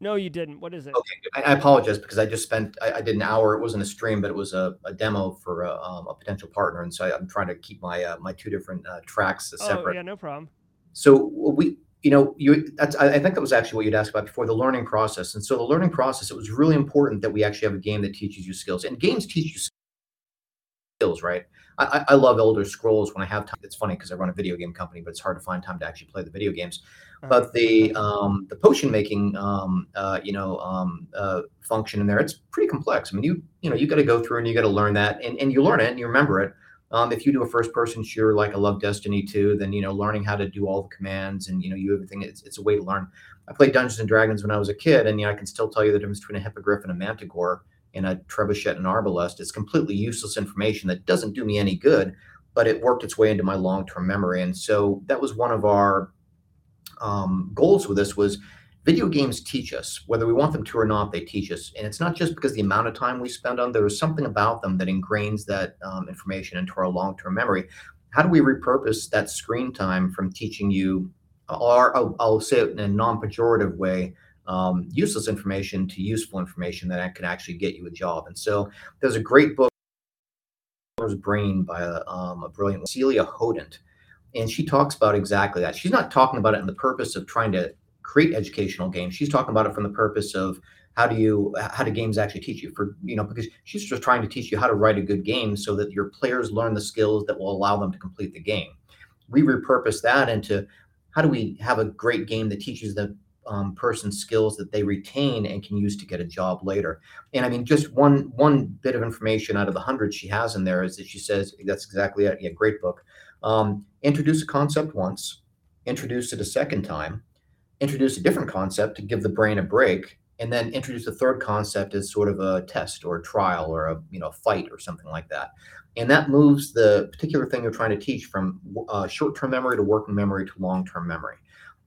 No, you didn't. What is it? Okay. I, I apologize because I just spent I, I did an hour. It wasn't a stream, but it was a, a demo for a, um, a potential partner, and so I, I'm trying to keep my uh, my two different uh, tracks oh, separate. yeah, no problem. So we, you know, you that's I I think that was actually what you'd asked about before the learning process. And so the learning process, it was really important that we actually have a game that teaches you skills. And games teach you skills, right? I, I love Elder Scrolls when I have time. It's funny because I run a video game company, but it's hard to find time to actually play the video games. Uh, But the um, the potion making, um, uh, you know, um, uh, function in there, it's pretty complex. I mean, you you know, you got to go through and you got to learn that, and, and you learn it and you remember it. Um, if you do a first person shooter like I love Destiny 2, then you know learning how to do all the commands and you know you everything it's, it's a way to learn. I played Dungeons and Dragons when I was a kid, and you know, I can still tell you the difference between a hippogriff and a manticore and a trebuchet and an arbalest. It's completely useless information that doesn't do me any good, but it worked its way into my long term memory. And so that was one of our um, goals with this was video games teach us whether we want them to or not they teach us and it's not just because the amount of time we spend on there is something about them that ingrains that um, information into our long-term memory how do we repurpose that screen time from teaching you or I'll, I'll say it in a non-pejorative way um, useless information to useful information that can actually get you a job and so there's a great book brain by a, um, a brilliant celia hodent and she talks about exactly that. She's not talking about it in the purpose of trying to create educational games. She's talking about it from the purpose of how do you how do games actually teach you for you know because she's just trying to teach you how to write a good game so that your players learn the skills that will allow them to complete the game. We repurpose that into how do we have a great game that teaches the um, person skills that they retain and can use to get a job later. And I mean, just one one bit of information out of the hundred she has in there is that she says that's exactly it. Yeah, great book. Um, introduce a concept once, introduce it a second time, introduce a different concept to give the brain a break, and then introduce a third concept as sort of a test or a trial or a you know fight or something like that. And that moves the particular thing you're trying to teach from uh, short-term memory to working memory to long-term memory.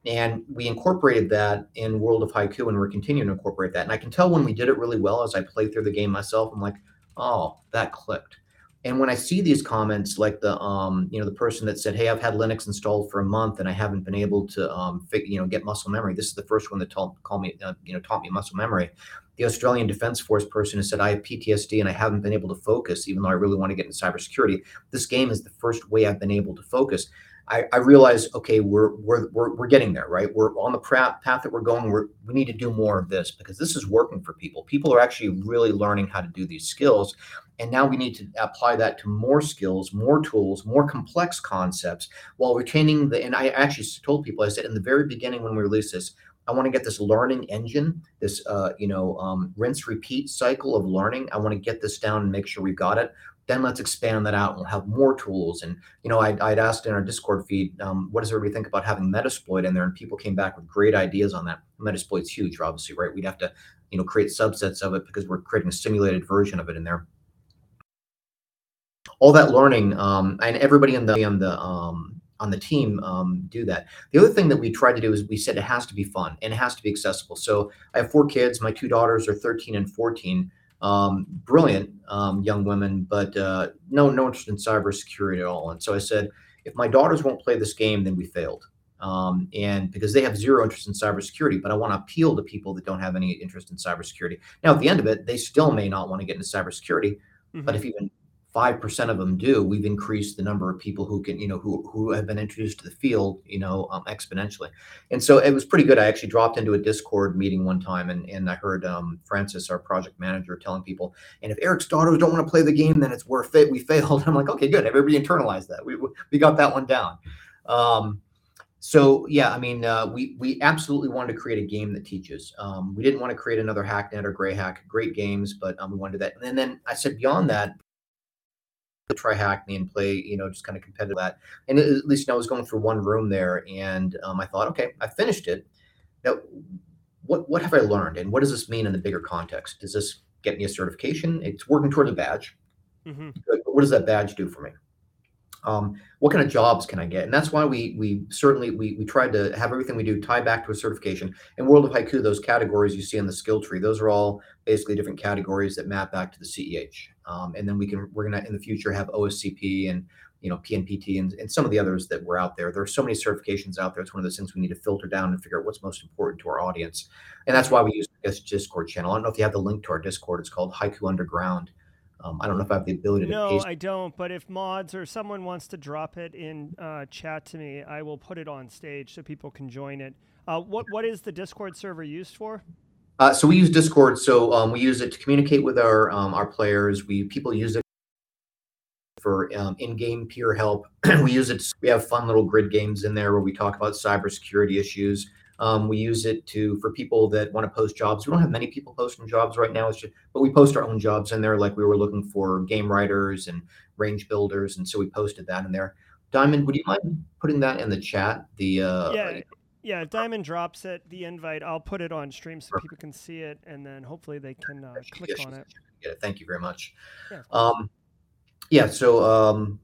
And we incorporated that in World of Haiku, and we're continuing to incorporate that. And I can tell when we did it really well as I play through the game myself. I'm like, oh, that clicked. And when I see these comments, like the um, you know, the person that said, "Hey, I've had Linux installed for a month and I haven't been able to um, you know, get muscle memory." This is the first one that taught call me, uh, you know, taught me muscle memory. the Australian Defence Force person who said, I have PTSD and I haven't been able to focus, even though I really want to get into cybersecurity. This game is the first way I've been able to focus. I, I realized, okay, we're, we're, we're, we're getting there, right? We're on the path that we're going. We're, we need to do more of this because this is working for people. People are actually really learning how to do these skills. And now we need to apply that to more skills, more tools, more complex concepts while retaining the. And I actually told people, I said in the very beginning when we released this, I want to get this learning engine, this uh, you know um, rinse repeat cycle of learning. I want to get this down and make sure we've got it then let's expand that out and we'll have more tools. And, you know, I'd, I'd asked in our Discord feed, um, what does everybody think about having Metasploit in there? And people came back with great ideas on that. Metasploit's huge, obviously, right? We'd have to, you know, create subsets of it because we're creating a simulated version of it in there. All that learning, um, and everybody in the, on the, um, on the team um, do that. The other thing that we tried to do is we said it has to be fun and it has to be accessible. So I have four kids. My two daughters are 13 and 14 um, brilliant um, young women, but uh, no no interest in cybersecurity at all. And so I said, if my daughters won't play this game, then we failed. Um, and because they have zero interest in cybersecurity, but I want to appeal to people that don't have any interest in cybersecurity. Now, at the end of it, they still may not want to get into cybersecurity, mm-hmm. but if even five percent of them do, we've increased the number of people who can, you know, who who have been introduced to the field, you know, um, exponentially. And so it was pretty good. I actually dropped into a Discord meeting one time, and and I heard um, Francis, our project manager, telling people, and if Eric's daughters don't want to play the game, then it's worth it. We failed. I'm like, okay, good. Everybody internalized that. We we got that one down. Um, so yeah, I mean, uh, we we absolutely wanted to create a game that teaches. Um, we didn't want to create another Hacknet or Greyhack. Great games, but um, we wanted that. And then I said beyond that, TryHackMe and play, you know, just kind of competitive with that. And at least you know, I was going through one room there, and um, I thought, okay, I finished it. Now, what what have I learned, and what does this mean in the bigger context? Does this get me a certification? It's working towards a badge. Mm-hmm. What does that badge do for me? Um, what kind of jobs can I get? And that's why we we certainly we we tried to have everything we do tie back to a certification. In World of Haiku, those categories you see on the skill tree, those are all basically different categories that map back to the CEH. Um, and then we can we're gonna in the future have OSCP and you know PNPT and, and some of the others that were out there. There are so many certifications out there. It's one of those things we need to filter down and figure out what's most important to our audience. And that's why we use this Discord channel. I don't know if you have the link to our Discord. It's called Haiku Underground. Um, I don't know if I have the ability to. No, I don't. But if mods or someone wants to drop it in uh, chat to me, I will put it on stage so people can join it. Uh, what what is the Discord server used for? Uh, so we use Discord. So um, we use it to communicate with our um, our players. We people use it for um, in-game peer help. we use it. We have fun little grid games in there where we talk about cybersecurity issues. Um, we use it to for people that want to post jobs. We don't have many people posting jobs right now, just, but we post our own jobs in there. Like we were looking for game writers and range builders, and so we posted that in there. Diamond, would you mind putting that in the chat? The uh, yeah, yeah. Diamond drops it, the invite. I'll put it on stream so people can see it, and then hopefully they can uh, click on it. it. Thank you very much. Yeah. Um, yeah. So um,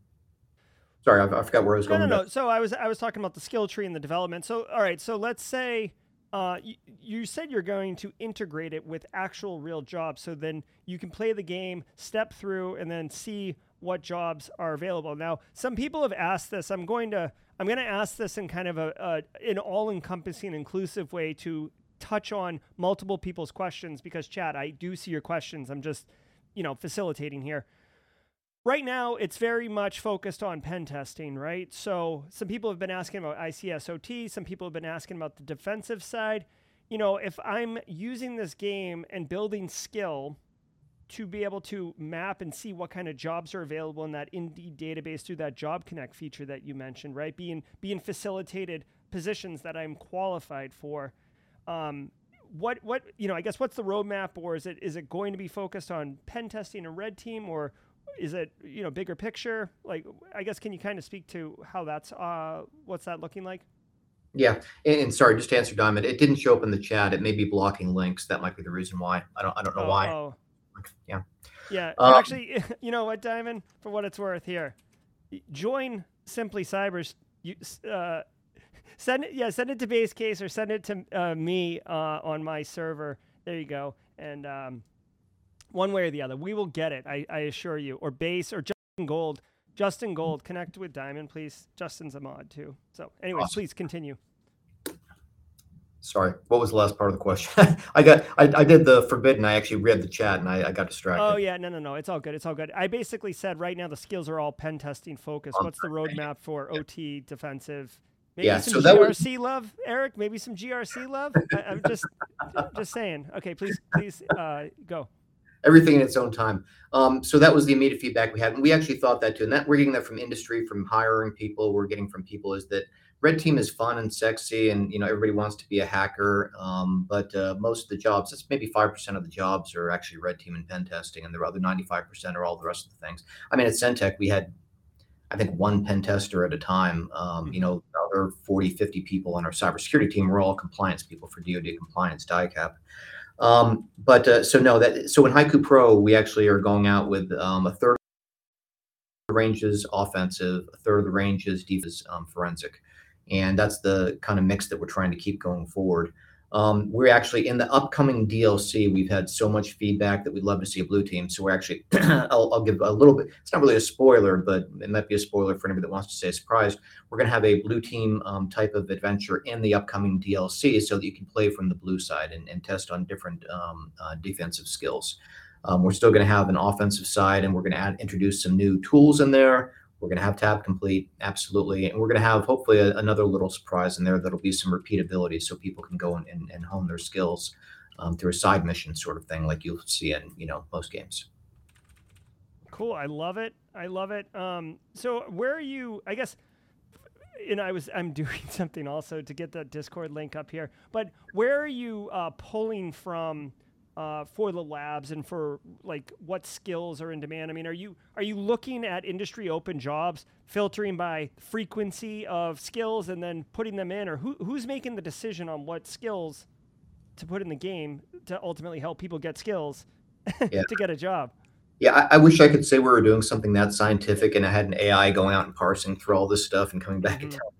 Sorry, I, I forgot where I was going. No, no, no. So I was I was talking about the skill tree and the development. So all right, so let's say uh, you, you, said you're going to integrate it with actual real jobs, so then you can play the game, step through, and then see what jobs are available. Now, some people have asked this. I'm going to I'm going to ask this in kind of a, a an all-encompassing, inclusive way to touch on multiple people's questions because, Chad, I do see your questions. I'm just you know facilitating here right now it's very much focused on pen testing, right? So some people have been asking about ICSOT, some people have been asking about the defensive side. You know, if I'm using this game and building skill to be able to map and see what kind of jobs are available in that Indeed database through that Job Connect feature that you mentioned, right? Being being facilitated positions that I'm qualified for. Um, what what you know? I guess what's the roadmap, or is it is it going to be focused on pen testing and red team, or is it you know bigger picture? Like, I guess can you kind of speak to how that's uh, what's that looking like? Yeah, and, and, sorry, just to answer Diamond, it didn't show up in the chat. It may be blocking links. That might be the reason why. I don't I don't know oh, why. Oh. Yeah. Yeah. Um, actually, you know what, Diamond? For what it's worth, here, join Simply Cybers. You uh, send it. Yeah, send it to Base Case or send it to uh, me uh, on my server. There you go. And um, one way or the other. We will get it, I, I assure you. Or base or Justin Gold. Justin Gold, connect with Diamond, please. Justin's a mod too. So, anyway, awesome. please continue. Sorry, what was the last part of the question? I got, I, I did the forbidden. I actually read the chat and I, I got distracted. Oh yeah, no, no, no. It's all good. It's all good. I basically said right now the skills are all pen testing focused. What's the roadmap for OT defensive? Maybe Yeah, some so that was- GRC love, Eric. Maybe some GRC love. I, I'm just, just saying. Okay, please, please, uh, go. Everything in its own time. Um, so that was the immediate feedback we had, and we actually thought that too. And that we're getting that from industry, from hiring people. We're getting from people is that red team is fun and sexy, and you know everybody wants to be a hacker. Um, but uh, most of the jobs, it's maybe five percent of the jobs are actually red team and pen testing, and the other ninety-five percent are all the rest of the things. I mean, at Sentek, we had I think one pen tester at a time. Um, you know, the other 40, 50 people on our cybersecurity team were all compliance people for DoD compliance DIACAP. Um, but uh, so no, that so in Haiku Pro, we actually are going out with um, a third of the range is offensive, a third of the range is defense um, forensic, and that's the kind of mix that we're trying to keep going forward. Um, we're actually in the upcoming DLC. We've had so much feedback that we'd love to see a blue team. So we're actually, I'll, I'll give a little bit. It's not really a spoiler, but it might be a spoiler for anybody that wants to say surprise. We're going to have a blue team um, type of adventure in the upcoming DLC, so that you can play from the blue side and, and test on different um, uh, defensive skills. Um, we're still going to have an offensive side, and we're going to add introduce some new tools in there. We're going to have tab complete, absolutely, and we're going to have hopefully a, another little surprise in there that'll be some repeatability, so people can go and, and, and hone their skills um, through a side mission sort of thing, like you'll see in you know most games. Cool. I love it. I love it. Um, so where are you? I guess. And I was I'm doing something also to get the Discord link up here. But where are you uh, pulling from uh, for the labs and for like what skills are in demand? I mean, are you are you looking at industry open jobs, filtering by frequency of skills, and then putting them in, or who, who's making the decision on what skills to put in the game to ultimately help people get skills Yeah. to get a job? Yeah, I, I wish I could say we were doing something that scientific and I had an AI going out and parsing through all this stuff and coming back and Mhm. telling.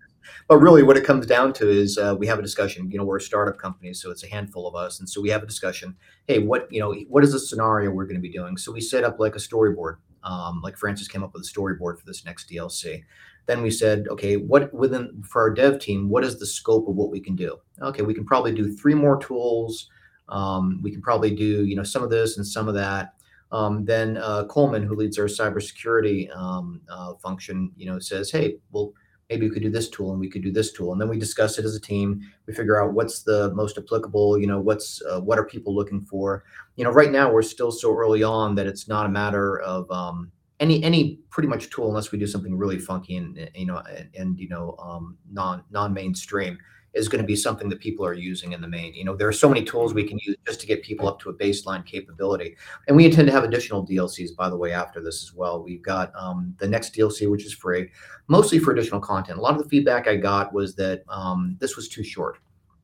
But really, what it comes down to is uh, we have a discussion. You know, we're a startup company, so it's a handful of us, and so we have a discussion. Hey, what you know, what is the scenario we're going to be doing? So we set up like a storyboard. Um, like Francis came up with a storyboard for this next DLC. Then we said, okay, what within for our dev team, what is the scope of what we can do? Okay, we can probably do three more tools. Um, we can probably do you know some of this and some of that. Um, then uh, Coleman, who leads our cybersecurity um, uh, function, you know, says, "Hey, well, maybe we could do this tool and we could do this tool." And then we discuss it as a team. We figure out what's the most applicable. You know, what's uh, what are people looking for? You know, right now we're still so early on that it's not a matter of um, any any pretty much tool unless we do something really funky and you know and, and you know um, non non mainstream is going to be something that people are using in the main. You know, there are so many tools we can use just to get people up to a baseline capability. And we intend to have additional DLCs, by the way, after this as well. We've got um, the next DLC, which is free, mostly for additional content. A lot of the feedback I got was that um, this was too short.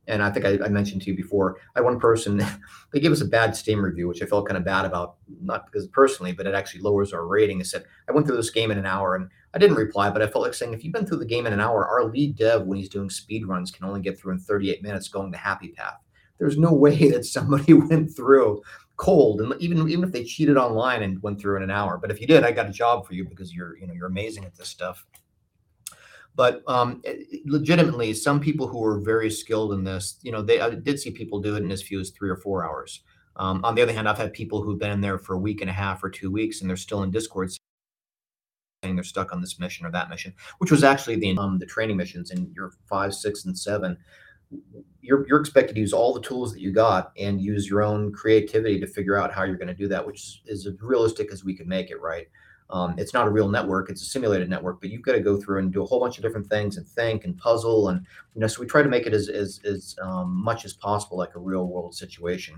And I think I, I mentioned to you before, I had one person, they gave us a bad Steam review, which I felt kind of bad about, not because personally, but it actually lowers our rating. It said, I went through this game in an hour and I didn't reply, but I felt like saying, if you've been through the game in an hour, our lead dev, when he's doing speed runs, can only get through in 38 minutes going the happy path. There's no way that somebody went through cold, and even even if they cheated online and went through in an hour. But if you did, I got a job for you because you're you know you're amazing at this stuff. But um, legitimately, some people who are very skilled in this, you know, they I did see people do it in as few as three or four hours. Um, on the other hand, I've had people who've been in there for a week and a half or two weeks, and they're still in Discord saying they're stuck on this mission or that mission, which was actually the um, the training missions in your five, six, and seven. You're you're expected to use all the tools that you got and use your own creativity to figure out how you're going to do that, which is, as realistic as we can make it. Right? Um, it's not a real network; it's a simulated network, but you've got to go through and do a whole bunch of different things and think and puzzle and you know. So we try to make it as as as um, much as possible like a real world situation.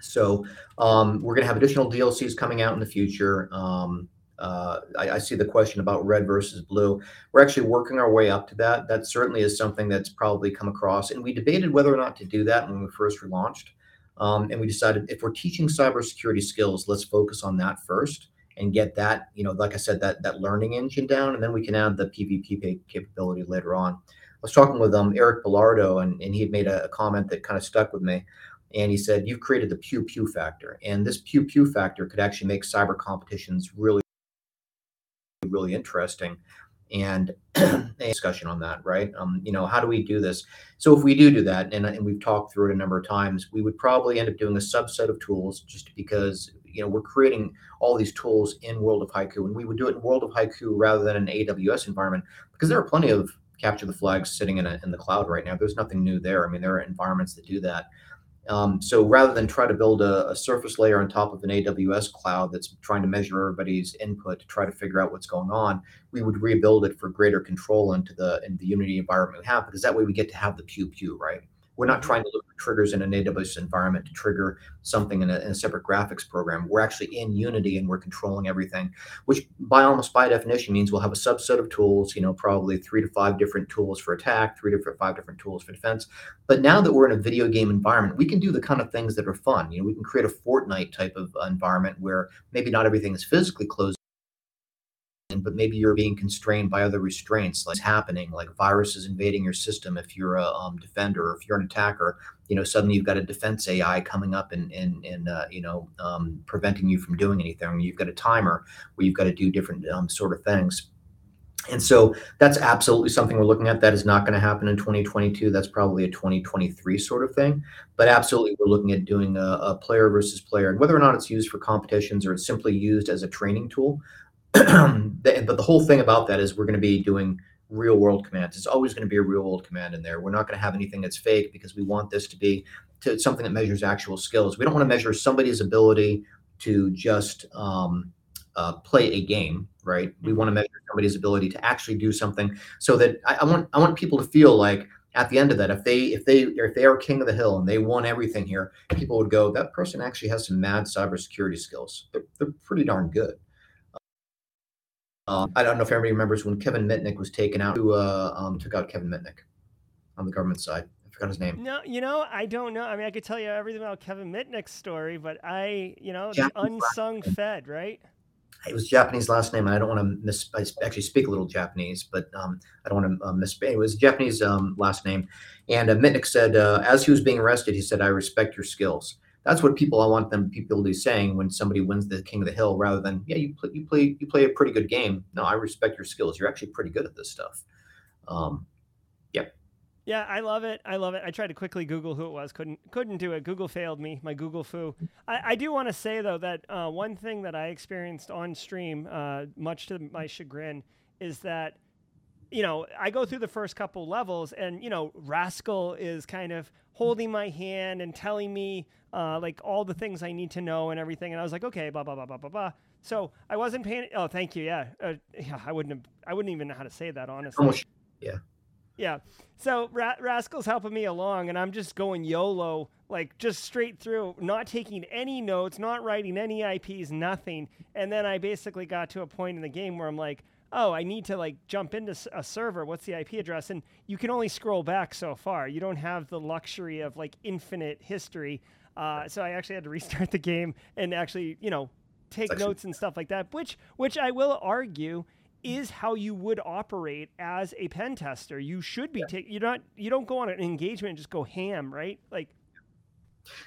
So um, we're going to have additional DLCs coming out in the future. Um, uh, I, I see the question about red versus blue. We're actually working our way up to that. That certainly is something that's probably come across, and we debated whether or not to do that when we first relaunched. Um, and we decided if we're teaching cybersecurity skills, let's focus on that first and get that, you know, like I said, that that learning engine down, and then we can add the PvP capability later on. I was talking with um, Eric Bellardo, and, and he had made a, a comment that kind of stuck with me. And he said, You've created the pew pew factor. And this pew pew factor could actually make cyber competitions really really interesting. and a discussion on that, right? Um, you know, how do we do this? So if we do do that, and, and we've talked through it a number of times, we would probably end up doing a subset of tools just because you know we're creating all these tools in World of Haiku, and we would do it in World of Haiku rather than an AWS environment because there are plenty of capture the flags sitting in, a, in the cloud right now. There's nothing new there. I mean, there are environments that do that. Um, so rather than try to build a, a, surface layer on top of an AWS cloud that's trying to measure everybody's input to try to figure out what's going on, we would rebuild it for greater control into the the Unity environment we have because that way we get to have the pew pew right. We're not mm-hmm. trying to look for triggers in an AWS environment to trigger something in a, in a, separate graphics program. We're actually in Unity and we're controlling everything, which by almost by definition means we'll have a subset of tools, you know, probably three to five different tools for attack, three to five different tools for defense. But now that we're in a video game environment, we can do the kind of things that are fun. You know, we can create a Fortnite type of environment where maybe not everything is physically closed but maybe you're being constrained by other restraints like happening like viruses invading your system if you're a um, defender or if you're an attacker you know suddenly you've got a defense ai coming up and and, and uh, you know um, preventing you from doing anything you've got a timer where you've got to do different um, sort of things and so that's absolutely something we're looking at. That is not going to happen in 2022. That's probably a 2023 sort of thing. But absolutely, we're looking at doing a, a player versus player, and whether or not it's used for competitions or it's simply used as a training tool. but the whole thing about that is we're going to be doing real world commands. It's always going to be a real world command in there. We're not going to have anything that's fake because we want this to be to something that measures actual skills. We don't want to measure somebody's ability to just um, uh, play a game, right? We want to measure somebody's ability to actually do something so that I, I want I want people to feel like at the end of that, if they if they if they are king of the hill and they won everything here, people would go, that person actually has some mad cybersecurity skills. They're, they're pretty darn good. Um, I don't know if everybody remembers when Kevin Mitnick was taken out. Who uh, um, took out Kevin Mitnick on the government side? I forgot his name. No, you know, I don't know. I mean, I could tell you everything about Kevin Mitnick's story, but I, you know, Japanese the unsung Fed, right? It was Japanese last name. I don't want to miss. I actually speak a little Japanese, but um, I don't want to uh, miss. It was Japanese um, last name, and uh, Mitnick said, uh, as he was being arrested, he said, "I respect your skills." That's what people I want them people to be saying when somebody wins the King of the Hill, rather than yeah, you play you play you play a pretty good game. No, I respect your skills. You're actually pretty good at this stuff. Um, yeah. Yeah, I love it. I love it. I tried to quickly Google who it was. Couldn't couldn't do it. Google failed me. My Google foo. I, I do want to say though that uh, one thing that I experienced on stream, uh, much to my chagrin, is that you know, I go through the first couple levels, and you know, Rascal is kind of holding my hand and telling me uh, like all the things I need to know and everything. And I was like, okay, blah blah blah blah blah blah. So I wasn't paying. Oh, thank you. Yeah, uh, yeah. I wouldn't have. I wouldn't even know how to say that honestly. Yeah. Yeah. So Ra- Rascal's helping me along, and I'm just going YOLO, like just straight through, not taking any notes, not writing any IPs, nothing. And then I basically got to a point in the game where I'm like, oh, I need to like jump into a server. What's the IP address? And you can only scroll back so far. You don't have the luxury of like infinite history. Uh, so I actually had to restart the game and actually, you know, take actually- notes and stuff like that. Which, which I will argue is how you would operate as a pen tester. You should be yeah. taking. You're not. You don't go on an engagement and just go ham, right? Like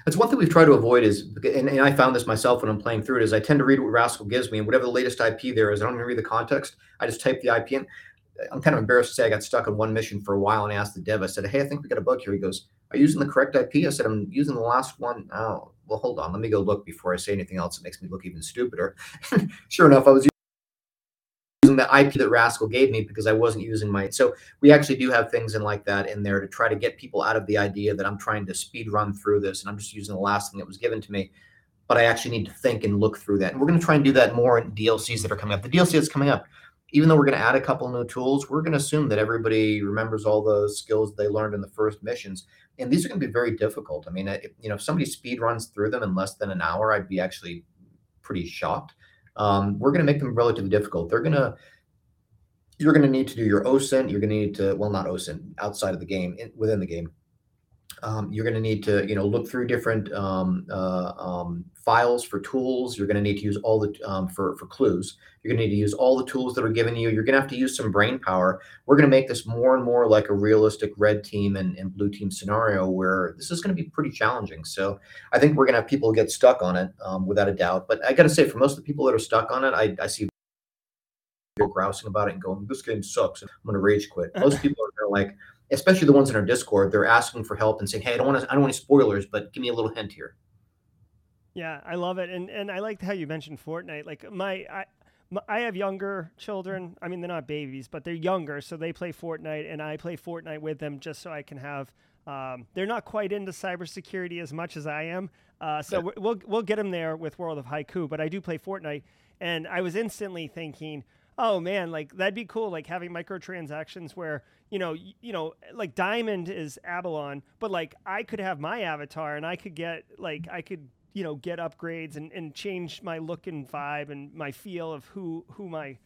that's one thing we've tried to avoid is, and, and, I found this myself when I'm playing through it, is I tend to read what Rascal gives me, and whatever the latest IP there is, I don't even read the context. I just type the IP in. I'm kind of embarrassed to say I got stuck on one mission for a while and asked the dev, I said, Hey, I think we got a bug here. He goes, Are you using the correct IP? I said, I'm using the last one. Oh, well, hold on. Let me go look before I say anything else It makes me look even stupider. sure enough, I was the IP that Rascal gave me because I wasn't using my. So we actually do have things in like that in there to try to get people out of the idea that I'm trying to speed run through this and I'm just using the last thing that was given to me. But I actually need to think and look through that. And we're going to try and do that more in DLCs that are coming up. The DLC that's coming up, even though we're going to add a couple new tools, we're going to assume that everybody remembers all the skills they learned in the first missions. And these are going to be very difficult. I mean, if, you know, if somebody speed runs through them in less than an hour, I'd be actually pretty shocked um, we're going to make them relatively difficult. They're going to you're going to need to do your OSINT. You're going to need to well, not OSINT outside of the game, in, within the game. Um, you're going to need to you know look through different um, uh, um, files for tools. You're going to need to use all the um, for for clues. You're going to need to use all the tools that are given you. You're going to have to use some brain power. We're going to make this more and more like a realistic red team and, and blue team scenario where this is going to be pretty challenging. So I think we're going to have people get stuck on it um, without a doubt. But I got to say, for most of the people that are stuck on it, I, I see grousing about it and going, "This game sucks. I'm going to rage quit." Most people are like, especially the ones in our Discord, they're asking for help and saying, "Hey, I don't want to, I don't want any spoilers, but give me a little hint here." Yeah, I love it, and and I liked how you mentioned Fortnite. Like my, I, my, I have younger children. I mean, they're not babies, but they're younger, so they play Fortnite, and I play Fortnite with them just so I can have. Um, they're not quite into cybersecurity as much as I am, uh, so yeah. we'll we'll get them there with World of Haiku. But I do play Fortnite, and I was instantly thinking, oh man, like that'd be cool, like having microtransactions where you know, y- you know, like Diamond is Abalon, but like I could have my avatar and I could get like I could you know get upgrades and, and change my look and vibe and my feel of who who my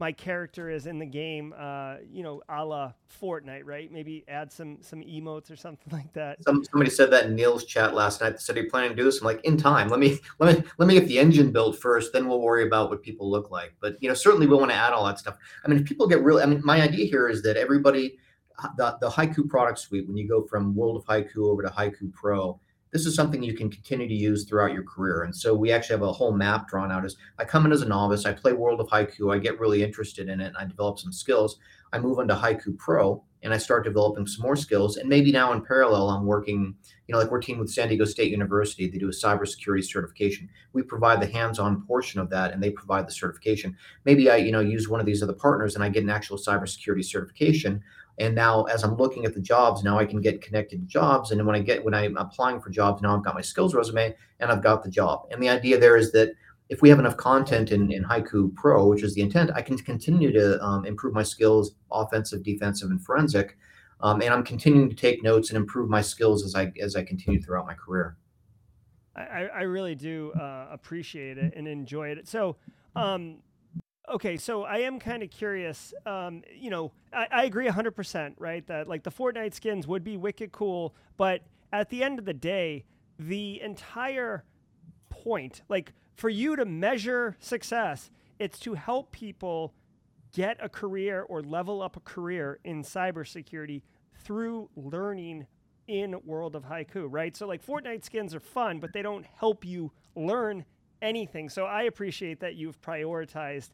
my character is in the game, uh, you know, a la Fortnite, right? Maybe add some some emotes or something like that. Some, somebody said that in Neil's chat last night. Said, "Are you planning to do this?" I'm like, "In time. Let me let me let me get the engine built first, then we'll worry about what people look like." But you know, certainly we'll want to add all that stuff. I mean, if people get really, I mean, my idea here is that everybody, the the Haiku product suite, when you go from World of Haiku over to Haiku Pro, this is something you can continue to use throughout your career. And so we actually have a whole map drawn out as I come in as a novice, I play World of Haiku, I get really interested in it, and I develop some skills. I move on to Haiku Pro and I start developing some more skills. And maybe now in parallel, I'm working, you know, like we're teaming with San Diego State University. They do a cybersecurity certification. We provide the hands-on portion of that and they provide the certification. Maybe I, you know, use one of these other partners and I get an actual cybersecurity certification and now as i'm looking at the jobs now i can get connected to jobs. And when i get when i'm applying for jobs now i've got my skills resume and i've got the job. And the idea there is that if we have enough content in, in haiku pro which is the intent i can continue to um, improve my skills offensive defensive and forensic. Um, and i'm continuing to take notes and improve my skills as i as i continue throughout my career. I, I really do uh, appreciate it and enjoy it. So um, okay, so I am kind of curious. Um, you know, I, I agree 100%, right? That like the Fortnite skins would be wicked cool, but at the end of the day, the entire point, like for you to measure success, it's to help people get a career or level up a career in cybersecurity through learning in World of Haiku, right? So like Fortnite skins are fun, but they don't help you learn anything. So I appreciate that you've prioritized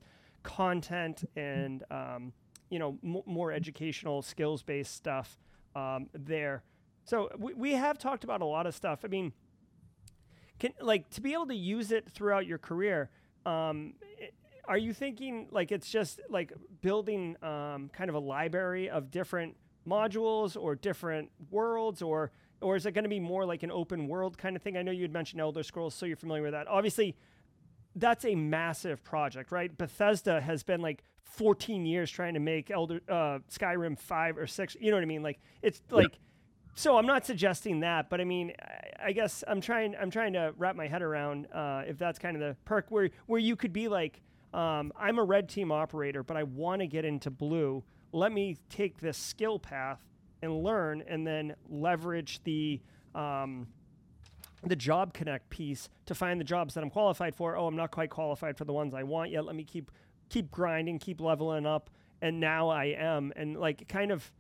content and um, you know m- more educational skills based stuff um, there. So we, we have talked about a lot of stuff. I mean, can like to be able to use it throughout your career. Um, are you thinking like it's just like building um, kind of a library of different modules or different worlds or or is it going to be more like an open world kind of thing? I know you had mentioned Elder Scrolls, so you're familiar with that. Obviously, that's a massive project, right? Bethesda has been like 14 years trying to make Elder uh, Skyrim five or six. You know what I mean? Like it's like. Yeah. So I'm not suggesting that, but I mean, I guess I'm trying. I'm trying to wrap my head around uh, if that's kind of the perk where where you could be like, um, I'm a red team operator, but I want to get into blue. Let me take this skill path and learn, and then leverage the um, the job connect piece to find the jobs that I'm qualified for. Oh, I'm not quite qualified for the ones I want yet. Let me keep keep grinding, keep leveling up, and now I am. And like kind of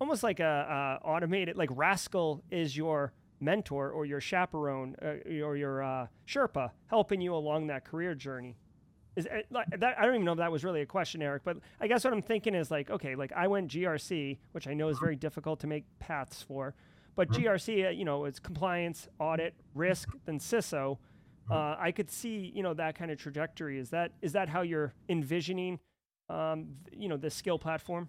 almost like a, a automated like Rascal is your mentor or your chaperone uh, or your uh, Sherpa helping you along that career journey. Is uh, that I don't even know if that was really a question, Eric, but I guess what I'm thinking is like, okay, like I went GRC, which I know is very difficult to make paths for. But mm-hmm. GRC, uh, you know, it's compliance, audit, risk, then CISO. Mm-hmm. Uh, I could see, you know, that kind of trajectory. Is that is that how you're envisioning, um, you know, the skill platform?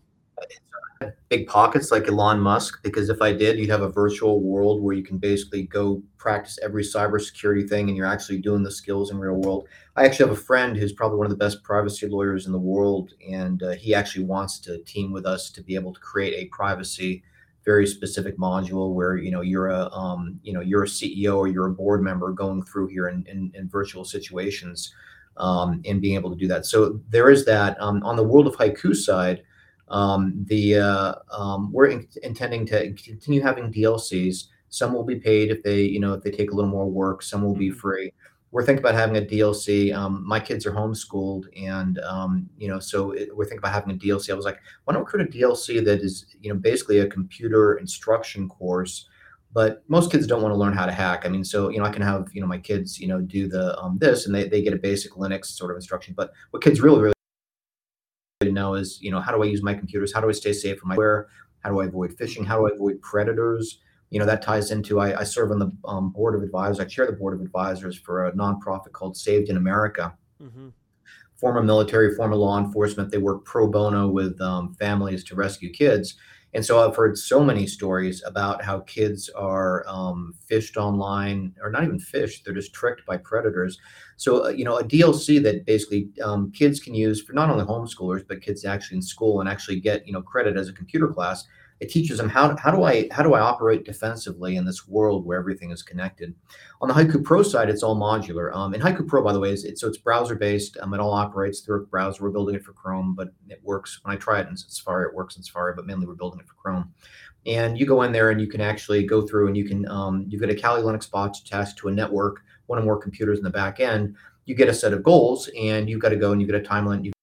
Big pockets like Elon Musk, because if I did, you'd have a virtual world where you can basically go practice every cybersecurity thing, and you're actually doing the skills in real world. I actually have a friend who's probably one of the best privacy lawyers in the world, and uh, he actually wants to team with us to be able to create a privacy very specific module where you know you're a um, you know you're a CEO or you're a board member going through here in, in, in virtual situations um, and being able to do that. So there is that um, on the World of Haiku side. Um, the uh, um, we're in, intending to continue having DLCs. Some will be paid if they you know if they take a little more work. Some will be mm-hmm. free we're thinking about having a DLC. Um, my kids are homeschooled, and um, you know, so it, we're thinking about having a DLC. I was like, why don't we create a DLC that is, you know, basically a computer instruction course? But most kids don't want to learn how to hack. I mean, so you know, I can have you know my kids, you know, do the um, this, and they they get a basic Linux sort of instruction. But what kids really really know is, you know, how do I use my computers? How do I stay safe from my where? How do I avoid phishing? How do I avoid predators? You know, that ties into I, I serve on the um, board of advisors. I chair the board of advisors for a nonprofit called Saved in America. Mm-hmm. Former military, former law enforcement. They work pro bono with um, families to rescue kids. And so I've heard so many stories about how kids are um, fished online, or not even fished, they're just tricked by predators. So, uh, you know, a DLC that basically um, kids can use for not only homeschoolers, but kids actually in school and actually get, you know, credit as a computer class it teaches them how, how do I how do I operate defensively in this world where everything is connected. On the Haiku Pro side, it's all modular. Um, and Haiku Pro, by the way, is it's, so it's browser based. Um, it all operates through a browser. We're building it for Chrome, but it works. When I try it in Safari, it works in Safari, but mainly we're building it for Chrome. And you go in there and you can actually go through and you can um, you get a Kali Linux bot attached to a network, one or more computers in the back end. You get a set of goals, and you've got to go and you get a timeline. You've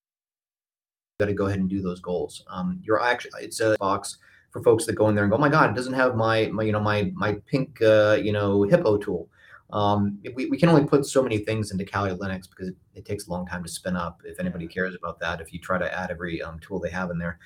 got to go ahead and do those goals. Um, you're actually it's a box for folks that go in there and go, oh my God, it doesn't have my, my you know, my, my pink, uh, you know, hippo tool. Um, we, we can only put so many things into Kali Linux because it, it, takes a long time to spin up. If anybody cares about that, if you try to add every um, tool they have in there,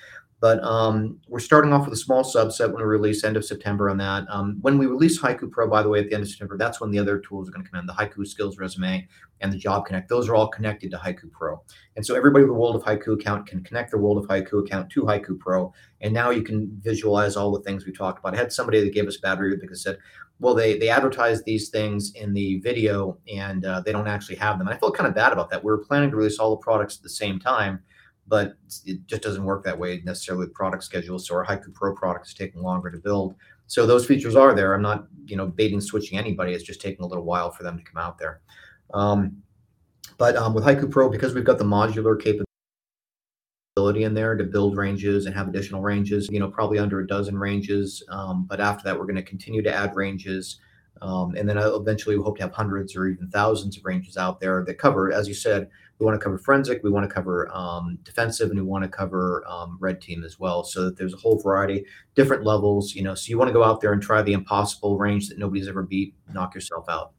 but um, we're starting off with a small subset when we release end of September on that. Um, when we release Haiku Pro, by the way, at the end of September, that's when the other tools are going to come in the Haiku Skills Resume and the Job Connect. Those are all connected to Haiku Pro. And so everybody with a World of Haiku account can connect their World of Haiku account to Haiku Pro. And now you can visualize all the things we talked about. I had somebody that gave us bad review because said, well, they they advertise these things in the video and uh, they don't actually have them. And I felt kind of bad about that. We were planning to release all the products at the same time but it just doesn't work that way necessarily with product schedules. So our Haiku Pro product is taking longer to build. So those features are there. I'm not, you know, baiting switching anybody. It's just taking a little while for them to come out there. Um, but um, with Haiku Pro, because we've got the modular capability in there to build ranges and have additional ranges, you know, probably under a dozen ranges. Um, but after that, we're going to continue to add ranges. Um, and then eventually we hope to have hundreds or even thousands of ranges out there that cover, as you said, we want to cover forensic, we want to cover um, defensive, and we want to cover um, red team as well. So that there's a whole variety, different levels. You know, so you want to go out there and try the impossible range that nobody's ever beat, knock yourself out.